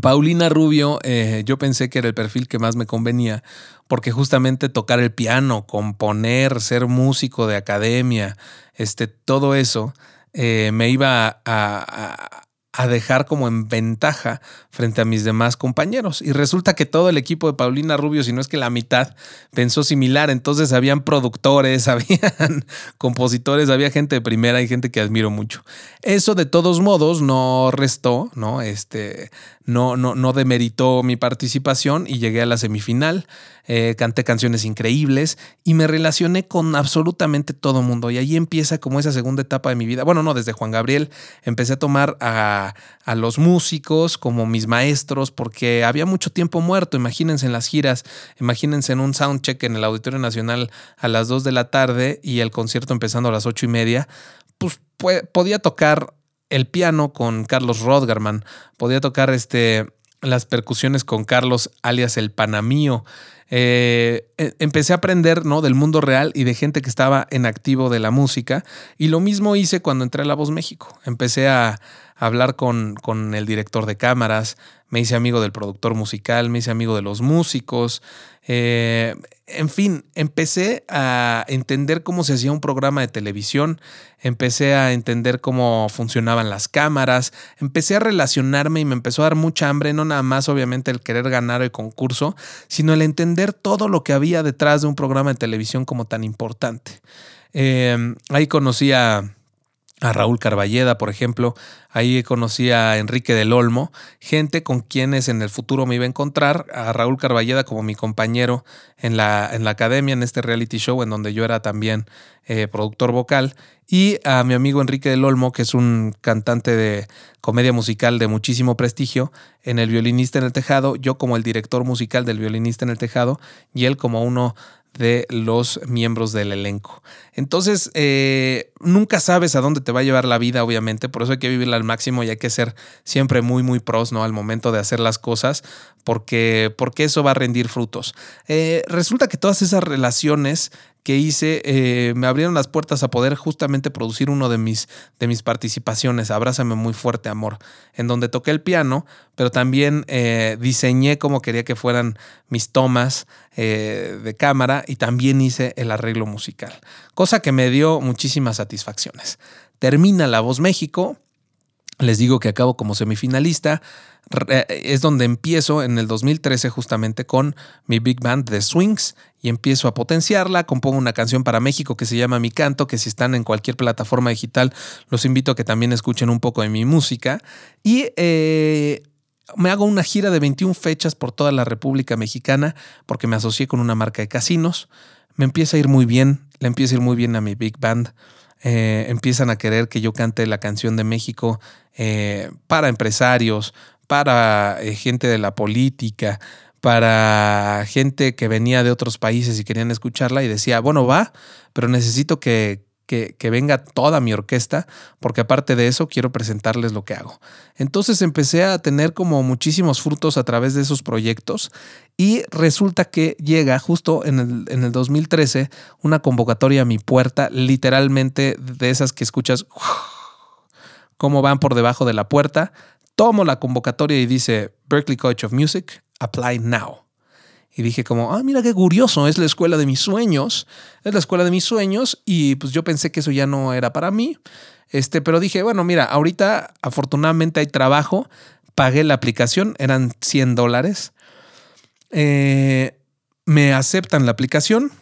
Paulina Rubio, eh, yo pensé que era el perfil que más me convenía, porque justamente tocar el piano, componer, ser músico de academia, este, todo eso, eh, me iba a, a dejar como en ventaja frente a mis demás compañeros. Y resulta que todo el equipo de Paulina Rubio, si no es que la mitad, pensó similar. Entonces habían productores, *laughs* habían compositores, había gente de primera y gente que admiro mucho. Eso de todos modos no restó, ¿no? Este, no, no, no demeritó mi participación y llegué a la semifinal. Eh, canté canciones increíbles y me relacioné con absolutamente todo mundo. Y ahí empieza como esa segunda etapa de mi vida. Bueno, no, desde Juan Gabriel empecé a tomar a, a los músicos como mis maestros porque había mucho tiempo muerto. Imagínense en las giras, imagínense en un soundcheck en el Auditorio Nacional a las 2 de la tarde y el concierto empezando a las ocho y media. Pues podía tocar el piano con Carlos Rodgerman, podía tocar este, las percusiones con Carlos alias el Panamío. Eh, e, empecé a aprender ¿no? del mundo real y de gente que estaba en activo de la música. Y lo mismo hice cuando entré a La Voz México. Empecé a, hablar con, con, el director de cámaras, me hice amigo del productor musical, me hice amigo de los músicos. Eh, en fin, empecé a entender cómo se hacía un programa de televisión, empecé a entender cómo funcionaban las cámaras, empecé a relacionarme y me empezó a dar mucha hambre, no nada más obviamente el querer ganar el concurso, sino el entender todo lo que había detrás de un programa de televisión como tan importante. Eh, ahí conocí a a Raúl Carballeda, por ejemplo. Ahí conocí a Enrique del Olmo, gente con quienes en el futuro me iba a encontrar. A Raúl Carballeda como mi compañero en la, en la academia, en este reality show, en donde yo era también eh, productor vocal. Y a mi amigo Enrique del Olmo, que es un cantante de comedia musical de muchísimo prestigio, en El Violinista en el Tejado. Yo como el director musical del Violinista en el Tejado y él como uno de los miembros del elenco. Entonces, eh, nunca sabes a dónde te va a llevar la vida, obviamente, por eso hay que vivirla al máximo y hay que ser siempre muy, muy pros, ¿no? Al momento de hacer las cosas, porque, porque eso va a rendir frutos. Eh, resulta que todas esas relaciones que hice eh, me abrieron las puertas a poder justamente producir uno de mis, de mis participaciones, Abrázame muy fuerte, amor, en donde toqué el piano, pero también eh, diseñé como quería que fueran mis tomas eh, de cámara y también hice el arreglo musical, cosa que me dio muchísimas satisfacciones. Termina La Voz México, Les digo que acabo como semifinalista. Es donde empiezo en el 2013 justamente con mi big band de Swings y empiezo a potenciarla. Compongo una canción para México que se llama Mi Canto, que si están en cualquier plataforma digital los invito a que también escuchen un poco de mi música. Y eh, me hago una gira de 21 fechas por toda la República Mexicana porque me asocié con una marca de casinos. Me empieza a ir muy bien, le empieza a ir muy bien a mi big band. Eh, empiezan a querer que yo cante la canción de México eh, para empresarios, para eh, gente de la política, para gente que venía de otros países y querían escucharla y decía, bueno, va, pero necesito que, que, venga toda mi orquesta, porque aparte de eso quiero presentarles lo que hago. Entonces empecé a tener como muchísimos frutos a través de esos proyectos y resulta que llega justo en el, en el 2013 una convocatoria a mi puerta, literalmente de esas que escuchas *laughs* cómo van por debajo de la puerta. Tomo la convocatoria y dice Berkeley College of Music, apply now. Y dije como, ah, mira qué curioso, es la escuela de mis sueños, es la escuela de mis sueños y pues yo pensé que eso ya no era para mí. Este, pero dije, bueno, mira, ahorita afortunadamente hay trabajo, pagué la aplicación, eran 100 dólares. Eh, me aceptan la aplicación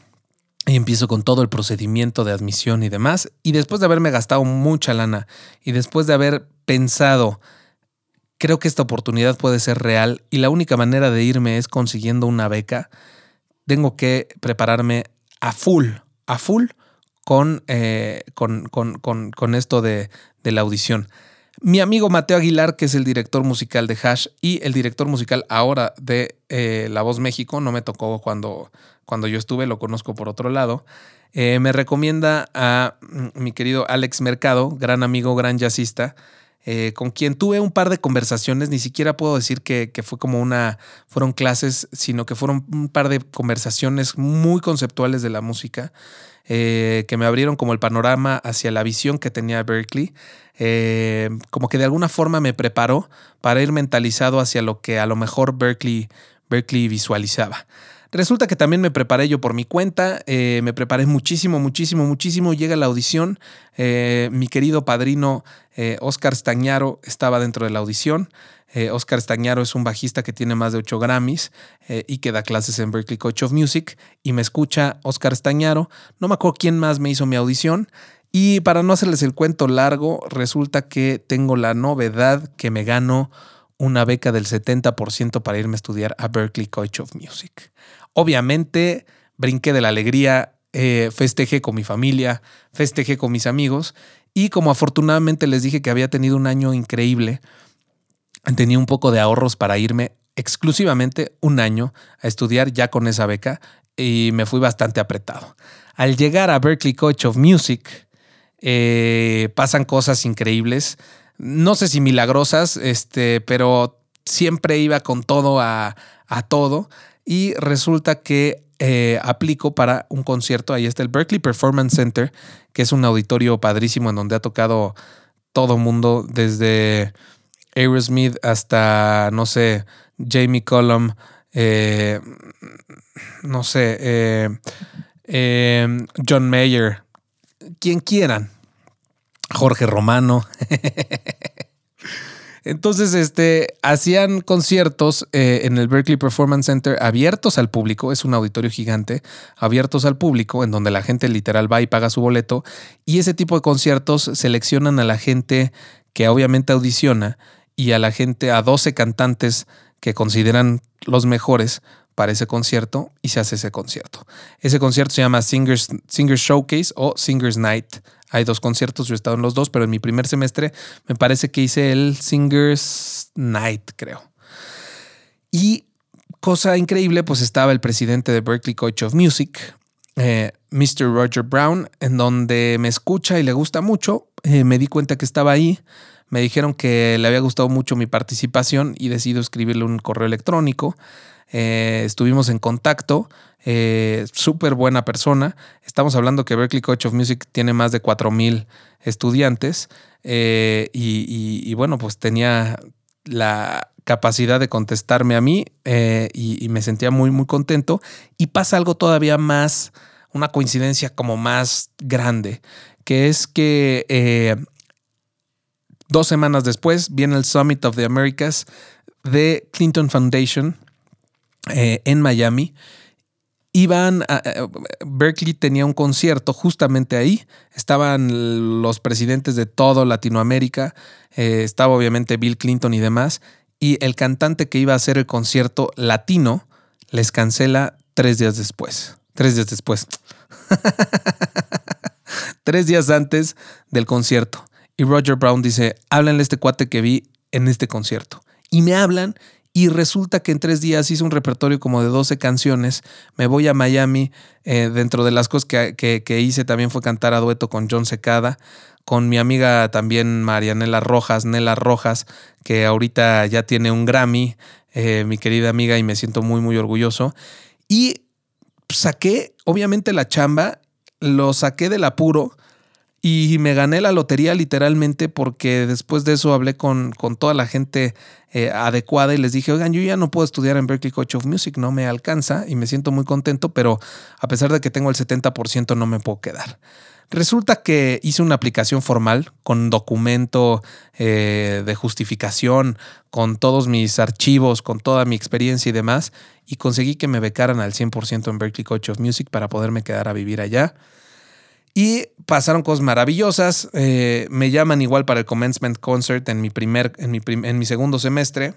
y empiezo con todo el procedimiento de admisión y demás. Y después de haberme gastado mucha lana y después de haber pensado creo que esta oportunidad puede ser real y la única manera de irme es consiguiendo una beca. Tengo que prepararme a full, a full con, eh, con, con, esto de, la audición. Mi amigo Mateo Aguilar, que es el director musical de Hash y el director musical ahora de eh, La Voz México, no me tocó cuando, cuando yo estuve, lo conozco por otro lado, eh, me recomienda a mm, mi querido Alex Mercado, gran amigo, gran jazzista, eh, con quien tuve un par de conversaciones, ni siquiera puedo decir que, fue como una, fueron clases, sino que fueron un par de conversaciones muy conceptuales de la música, eh, que me abrieron como el panorama hacia la visión que tenía Berkeley, eh, como que de alguna forma me preparó para ir mentalizado hacia lo que a lo mejor Berkeley, Berkeley visualizaba. Resulta que también me preparé yo por mi cuenta, eh, me preparé muchísimo, muchísimo, muchísimo. Llega la audición, eh, mi querido padrino eh, Oscar Stañaro estaba dentro de la audición. Oscar Stañaro es un bajista que tiene más de 8 Grammys y que da clases en Berkeley Coach of Music. Y me escucha Oscar Stañaro. No me acuerdo quién más me hizo mi audición. Y para no hacerles el cuento largo, resulta que tengo la novedad que me gano una beca del 70% para irme a estudiar a Berkeley College of Music. Obviamente, brinqué de la alegría, eh, festejé con mi familia, festejé con mis amigos y como afortunadamente les dije que había tenido un año increíble, tenía un poco de ahorros para irme exclusivamente un año a estudiar ya con esa beca y me fui bastante apretado. Al llegar a Berkeley College of Music, eh, pasan cosas increíbles no sé si milagrosas, este, pero siempre iba con todo a, todo y resulta que eh, aplico para un concierto. Ahí está el Berkeley Performance Center, que es un auditorio padrísimo en donde ha tocado todo mundo, desde Aerosmith hasta, no sé, Jamie Cullum, eh, no sé, eh, John Mayer, quien quieran. Jorge Romano. *laughs* Entonces, este, hacían conciertos eh, en el Berkeley Performance Center abiertos al público, es un auditorio gigante, abiertos al público, en donde la gente literal va y paga su boleto, y ese tipo de conciertos seleccionan a la gente que obviamente audiciona y a la gente, a 12 cantantes que consideran los mejores para ese concierto y se hace ese concierto. Ese concierto se llama Singers, Singers Showcase o Singers Night hay dos conciertos, yo he estado en los dos, pero en mi primer semestre me parece que hice el Singers Night, creo. Y cosa increíble, pues estaba el presidente de Berkeley College of Music, eh, Mr. Roger Brown, en donde me escucha y le gusta mucho. Eh, me di cuenta que estaba ahí. Me dijeron que le había gustado mucho mi participación y decido escribirle un correo electrónico. Eh, estuvimos en contacto, eh, súper buena persona. Estamos hablando que Berkeley Coach of Music tiene más de 4.000 estudiantes eh, y, bueno, pues tenía la capacidad de contestarme a mí y, me sentía muy, muy contento. Y pasa algo todavía más, una coincidencia como más grande, que es que Dos semanas después viene el Summit of the Americas de Clinton Foundation eh, en Miami. Iban a, Berkeley tenía un concierto justamente ahí. Estaban los presidentes de todo Latinoamérica. Eh, estaba obviamente Bill Clinton y demás. Y el cantante que iba a hacer el concierto latino les cancela tres días después. Tres días después. *laughs* tres días antes del concierto. Y Roger Brown dice, háblenle a este cuate que vi en este concierto. Y me hablan y resulta que en tres días hice un repertorio como de 12 canciones. Me voy a Miami. Eh, dentro de las cosas que, hice también fue cantar a dueto con John Secada, con mi amiga también Marianela Rojas, Nela Rojas, que ahorita ya tiene un Grammy, eh, mi querida amiga, y me siento muy, muy orgulloso. Y saqué, obviamente, la chamba, lo saqué del apuro y me gané la lotería literalmente porque después de eso hablé con, con toda la gente eh, adecuada y les dije, oigan, yo ya no puedo estudiar en Berkeley College of Music, no me alcanza y me siento muy contento, pero a pesar de que tengo el 70% no me puedo quedar. Resulta que hice una aplicación formal con documento eh, de justificación, con todos mis archivos, con toda mi experiencia y demás, y conseguí que me becaran al 100% en Berkeley College of Music para poderme quedar a vivir allá. Y pasaron cosas maravillosas. Eh, me llaman igual para el Commencement Concert en mi, primer, en mi, en mi segundo semestre.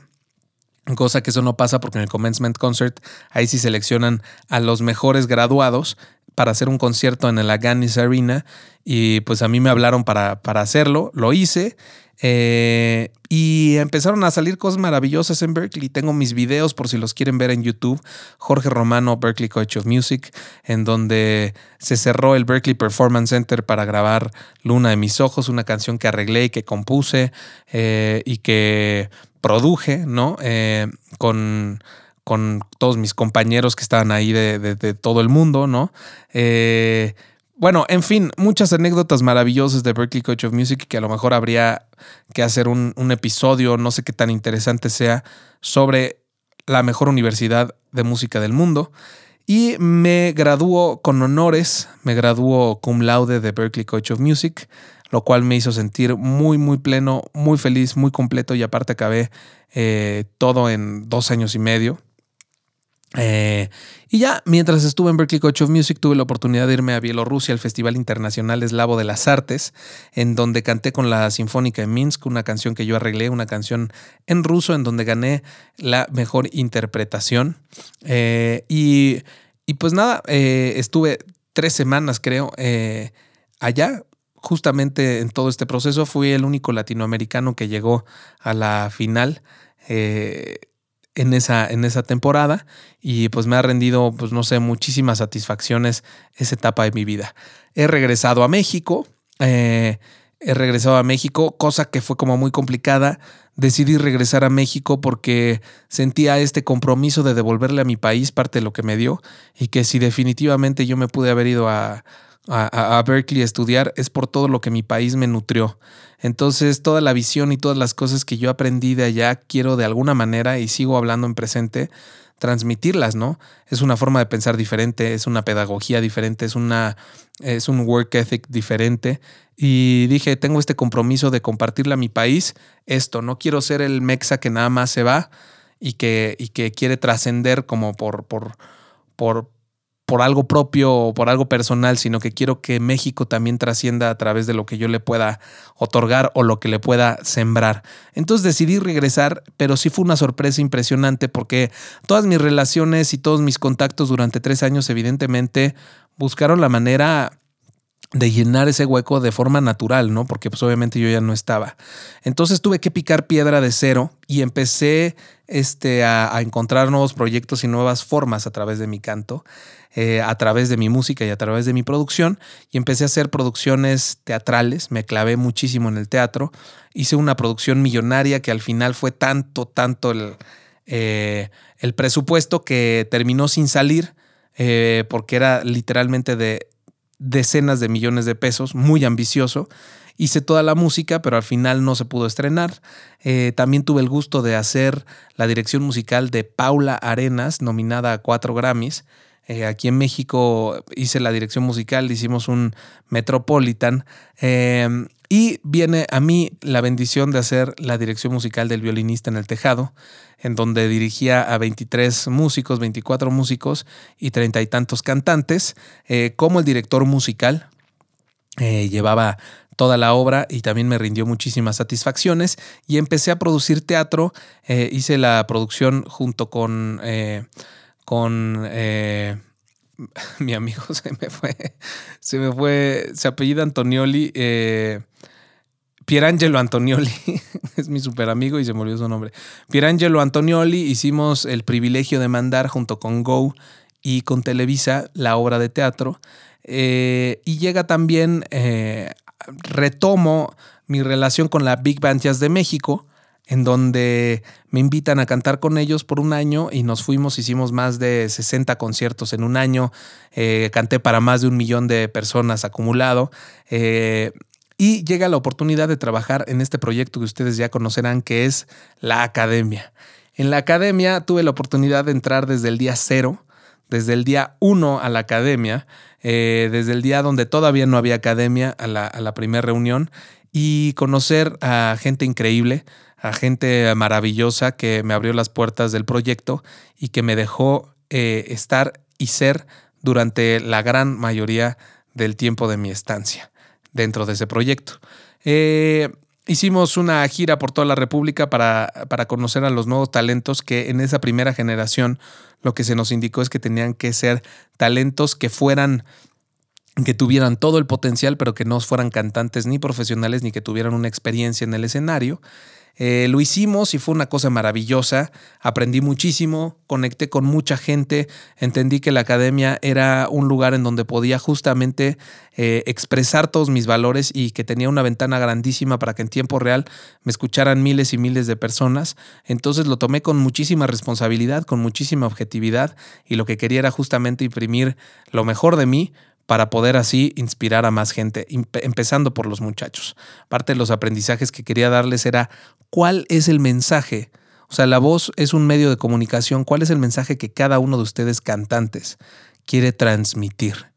Cosa que eso no pasa porque en el Commencement Concert ahí sí seleccionan a los mejores graduados para hacer un concierto en el Aganis Arena. Y pues a mí me hablaron para, para hacerlo. Lo hice eh, y empezaron a salir cosas maravillosas en Berkeley. Tengo mis videos por si los quieren ver en YouTube. Jorge Romano, Berkeley College of Music, en donde se cerró el Berkeley Performance Center para grabar Luna de mis ojos, una canción que arreglé y que compuse eh, y que produje, ¿no? Eh, con, con todos mis compañeros que estaban ahí de, de todo el mundo, ¿no? Eh, bueno, en fin, muchas anécdotas maravillosas de Berkeley College of Music que a lo mejor habría que hacer un, episodio, no sé qué tan interesante sea, sobre la mejor universidad de música del mundo. Y me graduó con honores, me graduó cum laude de Berkeley College of Music, lo cual me hizo sentir muy, muy pleno, muy feliz, muy completo y aparte acabé eh, todo en dos años y medio. Eh, y ya, mientras estuve en Berkeley College of Music, tuve la oportunidad de irme a Bielorrusia al Festival Internacional Eslavo de las Artes, en donde canté con la Sinfónica de Minsk, una canción que yo arreglé, una canción en ruso, en donde gané la mejor interpretación. Eh, y, pues nada, eh, estuve tres semanas, creo, allá. Justamente en todo este proceso fui el único latinoamericano que llegó a la final en esa, en esa temporada y pues me ha rendido, pues no sé, muchísimas satisfacciones esa etapa de mi vida. He regresado a México, eh, he regresado a México, cosa que fue como muy complicada. Decidí regresar a México porque sentía este compromiso de devolverle a mi país parte de lo que me dio y que si definitivamente yo me pude haber ido a, a, Berkeley estudiar es por todo lo que mi país me nutrió. Entonces, toda la visión y todas las cosas que yo aprendí de allá, quiero de alguna manera, y sigo hablando en presente, transmitirlas, ¿no? Es una forma de pensar diferente, es una pedagogía diferente, es, una, es un work ethic diferente. Y dije, tengo este compromiso de compartirle a mi país esto, no quiero ser el mexa que nada más se va y que, y que quiere trascender como por, por, por, por algo propio o por algo personal, sino que quiero que México también trascienda a través de lo que yo le pueda otorgar o lo que le pueda sembrar. Entonces decidí regresar, pero sí fue una sorpresa impresionante porque todas mis relaciones y todos mis contactos durante tres años evidentemente buscaron la manera de llenar ese hueco de forma natural, ¿no? Porque pues obviamente yo ya no estaba. Entonces tuve que picar piedra de cero y empecé este, a, encontrar nuevos proyectos y nuevas formas a través de mi canto. Eh, a través de mi música y a través de mi producción y empecé a hacer producciones teatrales, me clavé muchísimo en el teatro, hice una producción millonaria que al final fue tanto, tanto el, eh, el presupuesto que terminó sin salir eh, porque era literalmente de decenas de millones de pesos, muy ambicioso. Hice toda la música, pero al final no se pudo estrenar. también tuve el gusto de hacer la dirección musical de Paula Arenas, nominada a cuatro Grammys. Eh, aquí en México hice la dirección musical, hicimos un Metropolitan. Em, Y viene a mí la bendición de hacer la dirección musical del violinista en el tejado, en donde dirigía a 23 músicos, 24 músicos y treinta y tantos cantantes, eh, como el director musical. Eh, llevaba toda la obra y también me rindió muchísimas satisfacciones y empecé a producir teatro. Eh, hice la producción junto con, con *laughs* mi amigo *laughs* se me fue, se me fue, se apellida Antonioli, Pierangelo Antonioli, *laughs* es mi super amigo y se olvidó su nombre. Pierangelo Antonioli hicimos el privilegio de mandar junto con Go y con Televisa la obra de teatro. Eh, y llega también, eh, retomo mi relación con la Big Band Jazz de México, en donde me invitan a cantar con ellos por un año y nos fuimos, hicimos más de 60 conciertos en un año, eh, canté para más de un millón de personas acumulado. Eh, y llega la oportunidad de trabajar en este proyecto que ustedes ya conocerán, que es la academia. En la academia tuve la oportunidad de entrar desde el día cero, desde el día uno a la academia, eh, desde el día donde todavía no había academia a la, primera reunión y conocer a gente increíble, a gente maravillosa que me abrió las puertas del proyecto y que me dejó eh, estar y ser durante la gran mayoría del tiempo de mi estancia dentro de ese proyecto. Eh, hicimos una gira por toda la República para, para, conocer a los nuevos talentos que en esa primera generación lo que se nos indicó es que tenían que ser talentos que fueran que tuvieran todo el potencial, pero que no fueran cantantes ni profesionales ni que tuvieran una experiencia en el escenario. Eh, lo hicimos y fue una cosa maravillosa. Aprendí muchísimo, conecté con mucha gente, entendí que la academia era un lugar en donde podía justamente eh, expresar todos mis valores y que tenía una ventana grandísima para que en tiempo real me escucharan miles y miles de personas. Entonces lo tomé con muchísima responsabilidad, con muchísima objetividad y lo que quería era justamente imprimir lo mejor de mí para poder así inspirar a más gente, empezando por los muchachos. Parte de los aprendizajes que quería darles era cuál es el mensaje. O sea, la voz es un medio de comunicación. ¿Cuál es el mensaje que cada uno de ustedes cantantes quiere transmitir?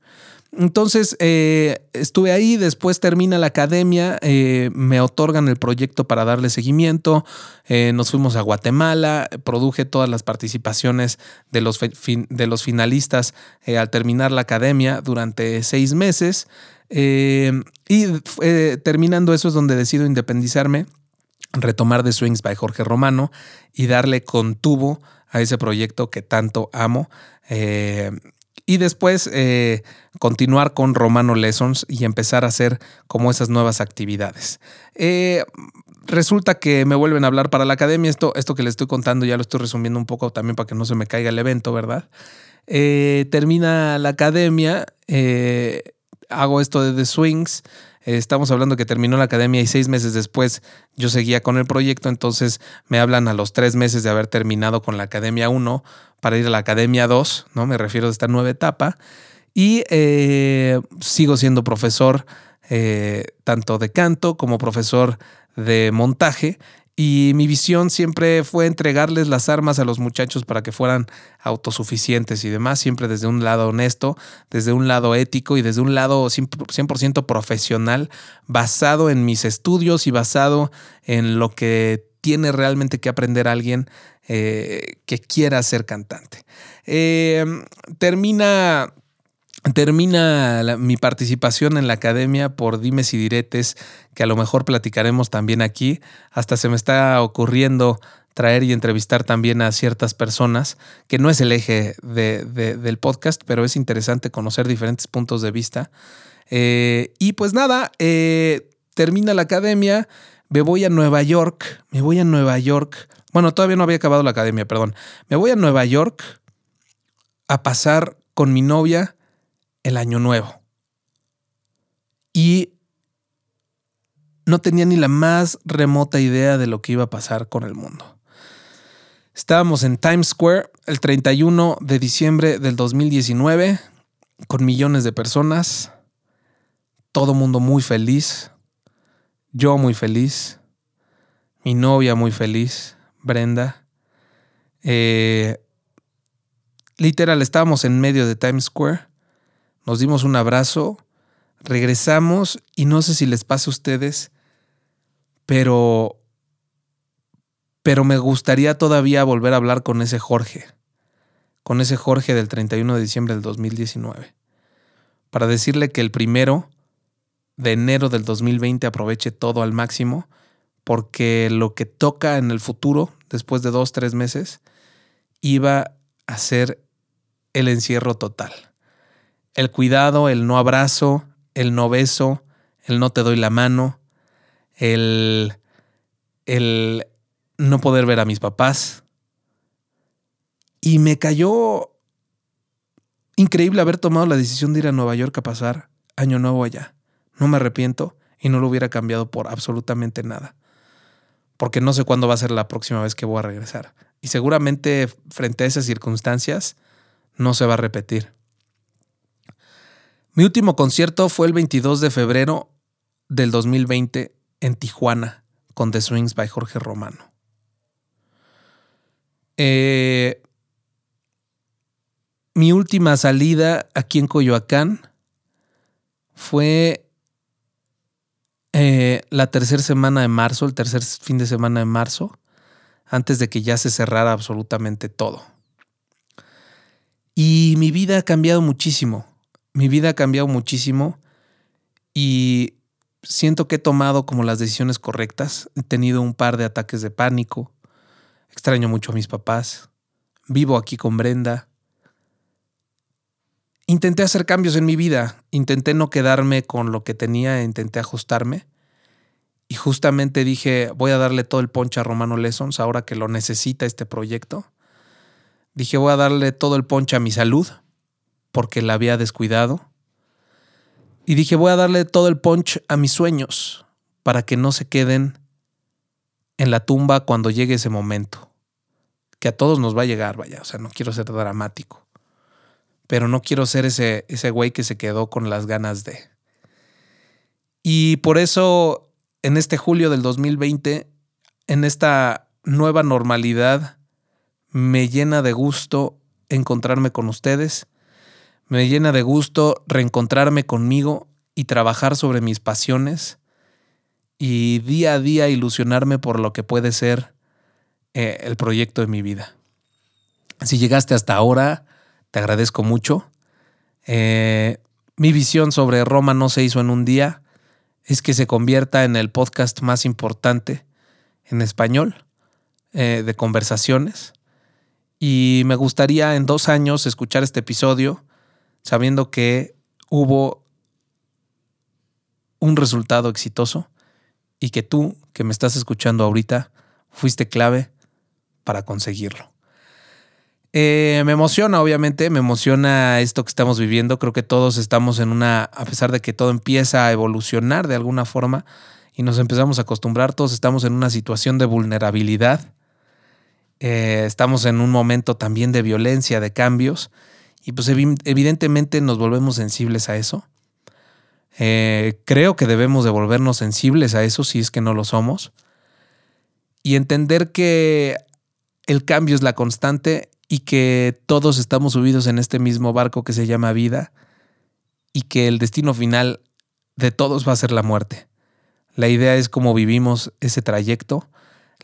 Entonces eh, estuve ahí, después termina la academia, eh, me otorgan el proyecto para darle seguimiento, eh, nos fuimos a Guatemala, produje todas las participaciones de los, de los finalistas al terminar la academia durante seis meses y terminando eso es donde decido independizarme, retomar The Swings by Jorge Romano y darle contubo a ese proyecto que tanto amo y después eh, continuar con Romano Lessons y empezar a hacer como esas nuevas actividades. Eh, resulta que me vuelven a hablar para la academia. Esto, esto que les estoy contando ya lo estoy resumiendo un poco también para que no se me caiga el evento, ¿verdad? Eh, termina la academia, hago esto de The Swings. Estamos hablando que terminó la academia y seis meses después yo seguía con el proyecto, entonces me hablan a los tres meses de haber terminado con la Academia 1 para ir a la Academia 2, ¿no? Me refiero a esta nueva etapa. Y eh, sigo siendo profesor eh, tanto de canto como profesor de montaje. Y mi visión siempre fue entregarles las armas a los muchachos para que fueran autosuficientes y demás, siempre desde un lado honesto, desde un lado ético y desde un lado 100% profesional, basado en mis estudios y basado en lo que tiene realmente que aprender alguien eh, que quiera ser cantante. Eh, termina termina mi participación en la academia por dimes y diretes, que a lo mejor platicaremos también aquí. Hasta se me está ocurriendo traer y entrevistar también a ciertas personas, que no es el eje del podcast, pero es interesante conocer diferentes puntos de vista. Eh, y pues nada, termina la academia, me voy a Nueva York, me voy a Nueva York bueno, todavía no había acabado la academia, perdón. Me voy a Nueva York a pasar con mi novia el año nuevo. Y no tenía ni la más remota idea de lo que iba a pasar con el mundo. Estábamos en Times Square el 31 de diciembre del 2019 con millones de personas, todo mundo muy feliz, yo muy feliz, mi novia muy feliz, Brenda. Eh, literal, estábamos en medio de Times Square, nos dimos un abrazo, regresamos y no sé si les pasa a ustedes, pero pero me gustaría todavía volver a hablar con ese Jorge, con ese Jorge del 31 de diciembre del 2019, para decirle que el primero de enero del 2020 aproveche todo al máximo, porque lo que toca en el futuro, después de dos, tres meses, iba a ser el encierro total. El cuidado, el no abrazo, el no beso, el no te doy la mano, el, el no poder ver a mis papás. Y me cayó increíble haber tomado la decisión de ir a Nueva York a pasar año nuevo allá. No me arrepiento y no lo hubiera cambiado por absolutamente nada. Porque no sé cuándo va a ser la próxima vez que voy a regresar. Y seguramente frente a esas circunstancias no se va a repetir. Mi último concierto fue el 22 de febrero del 2020 en Tijuana con The Swings by Jorge Romano. Eh, mi última salida aquí en Coyoacán fue eh, la tercera semana de marzo, el tercer fin de semana de marzo, antes de que ya se cerrara absolutamente todo. Y mi vida ha cambiado muchísimo. Mi vida ha cambiado muchísimo y siento que he tomado como las decisiones correctas. He tenido un par de ataques de pánico. Extraño mucho a mis papás. Vivo aquí con Brenda. Intenté hacer cambios en mi vida. Intenté no quedarme con lo que tenía, intenté ajustarme. Y justamente dije, voy a darle todo el ponche a Romano Lessons ahora que lo necesita este proyecto. Dije, voy a darle todo el ponche a mi salud porque la había descuidado. Y dije, voy a darle todo el punch a mis sueños para que no se queden en la tumba cuando llegue ese momento. Que a todos nos va a llegar, vaya, o sea, no quiero ser dramático. Pero no quiero ser ese, ese güey que se quedó con las ganas de. Y por eso, en este julio del 2020, en esta nueva normalidad, me llena de gusto encontrarme con ustedes me llena de gusto reencontrarme conmigo y trabajar sobre mis pasiones y día a día ilusionarme por lo que puede ser eh, el proyecto de mi vida. Si llegaste hasta ahora, te agradezco mucho. Eh, mi visión sobre Roma no se hizo en un día, es que se convierta en el podcast más importante en español eh, de conversaciones. Y me gustaría en dos años escuchar este episodio sabiendo que hubo un resultado exitoso y que tú, que me estás escuchando ahorita, fuiste clave para conseguirlo. Eh, me emociona, obviamente, me emociona esto que estamos viviendo. Creo que todos estamos en una, a pesar de que todo empieza a evolucionar de alguna forma y nos empezamos a acostumbrar, todos estamos en una situación de vulnerabilidad. Eh, estamos en un momento también de violencia, de cambios. Y pues evidentemente nos volvemos sensibles a eso. Eh, creo que debemos de volvernos sensibles a eso si es que no lo somos. Y entender que el cambio es la constante y que todos estamos subidos en este mismo barco que se llama vida y que el destino final de todos va a ser la muerte. La idea es cómo vivimos ese trayecto.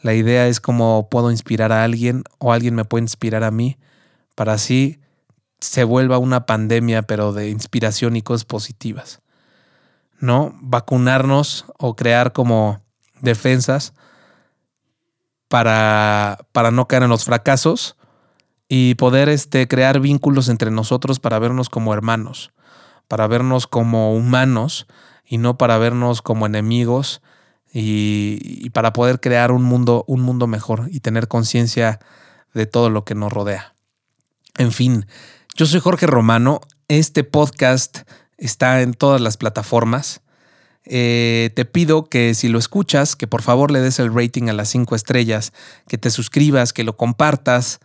La idea es cómo puedo inspirar a alguien o alguien me puede inspirar a mí para así se vuelva una pandemia, pero de inspiración y cosas positivas. ¿No? Vacunarnos o crear como defensas para, para no caer en los fracasos y poder este, crear vínculos entre nosotros para vernos como hermanos, para vernos como humanos y no para vernos como enemigos y, y para poder crear un mundo, un mundo mejor y tener conciencia de todo lo que nos rodea. En fin, yo soy Jorge Romano. Este podcast está en todas las plataformas. Eh, te pido que si lo escuchas, que por favor le des el rating a las cinco estrellas, que te suscribas, que lo compartas,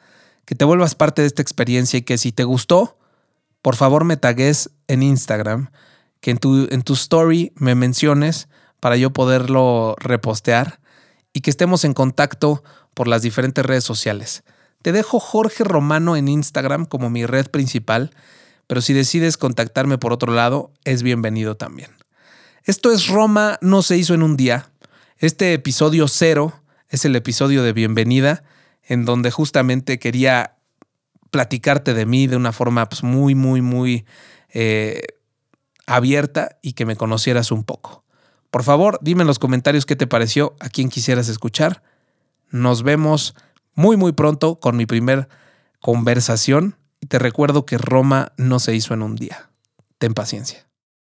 que te vuelvas parte de esta experiencia y que si te gustó, por favor me tagues en Instagram, que en tu, en tu story me menciones para yo poderlo repostear y que estemos en contacto por las diferentes redes sociales. Te dejo Jorge Romano en Instagram como mi red principal pero si decides contactarme por otro lado, es bienvenido también. Esto es Roma no se hizo en un día. Este episodio cero es el episodio de bienvenida, en donde justamente quería platicarte de mí de una forma pues, muy, muy, muy eh, abierta y que me conocieras un poco. Por favor, dime en los comentarios qué te pareció, a quién quisieras escuchar. Nos vemos muy, muy pronto con mi primer conversación. Y te recuerdo que Roma no se hizo en un día. Ten paciencia.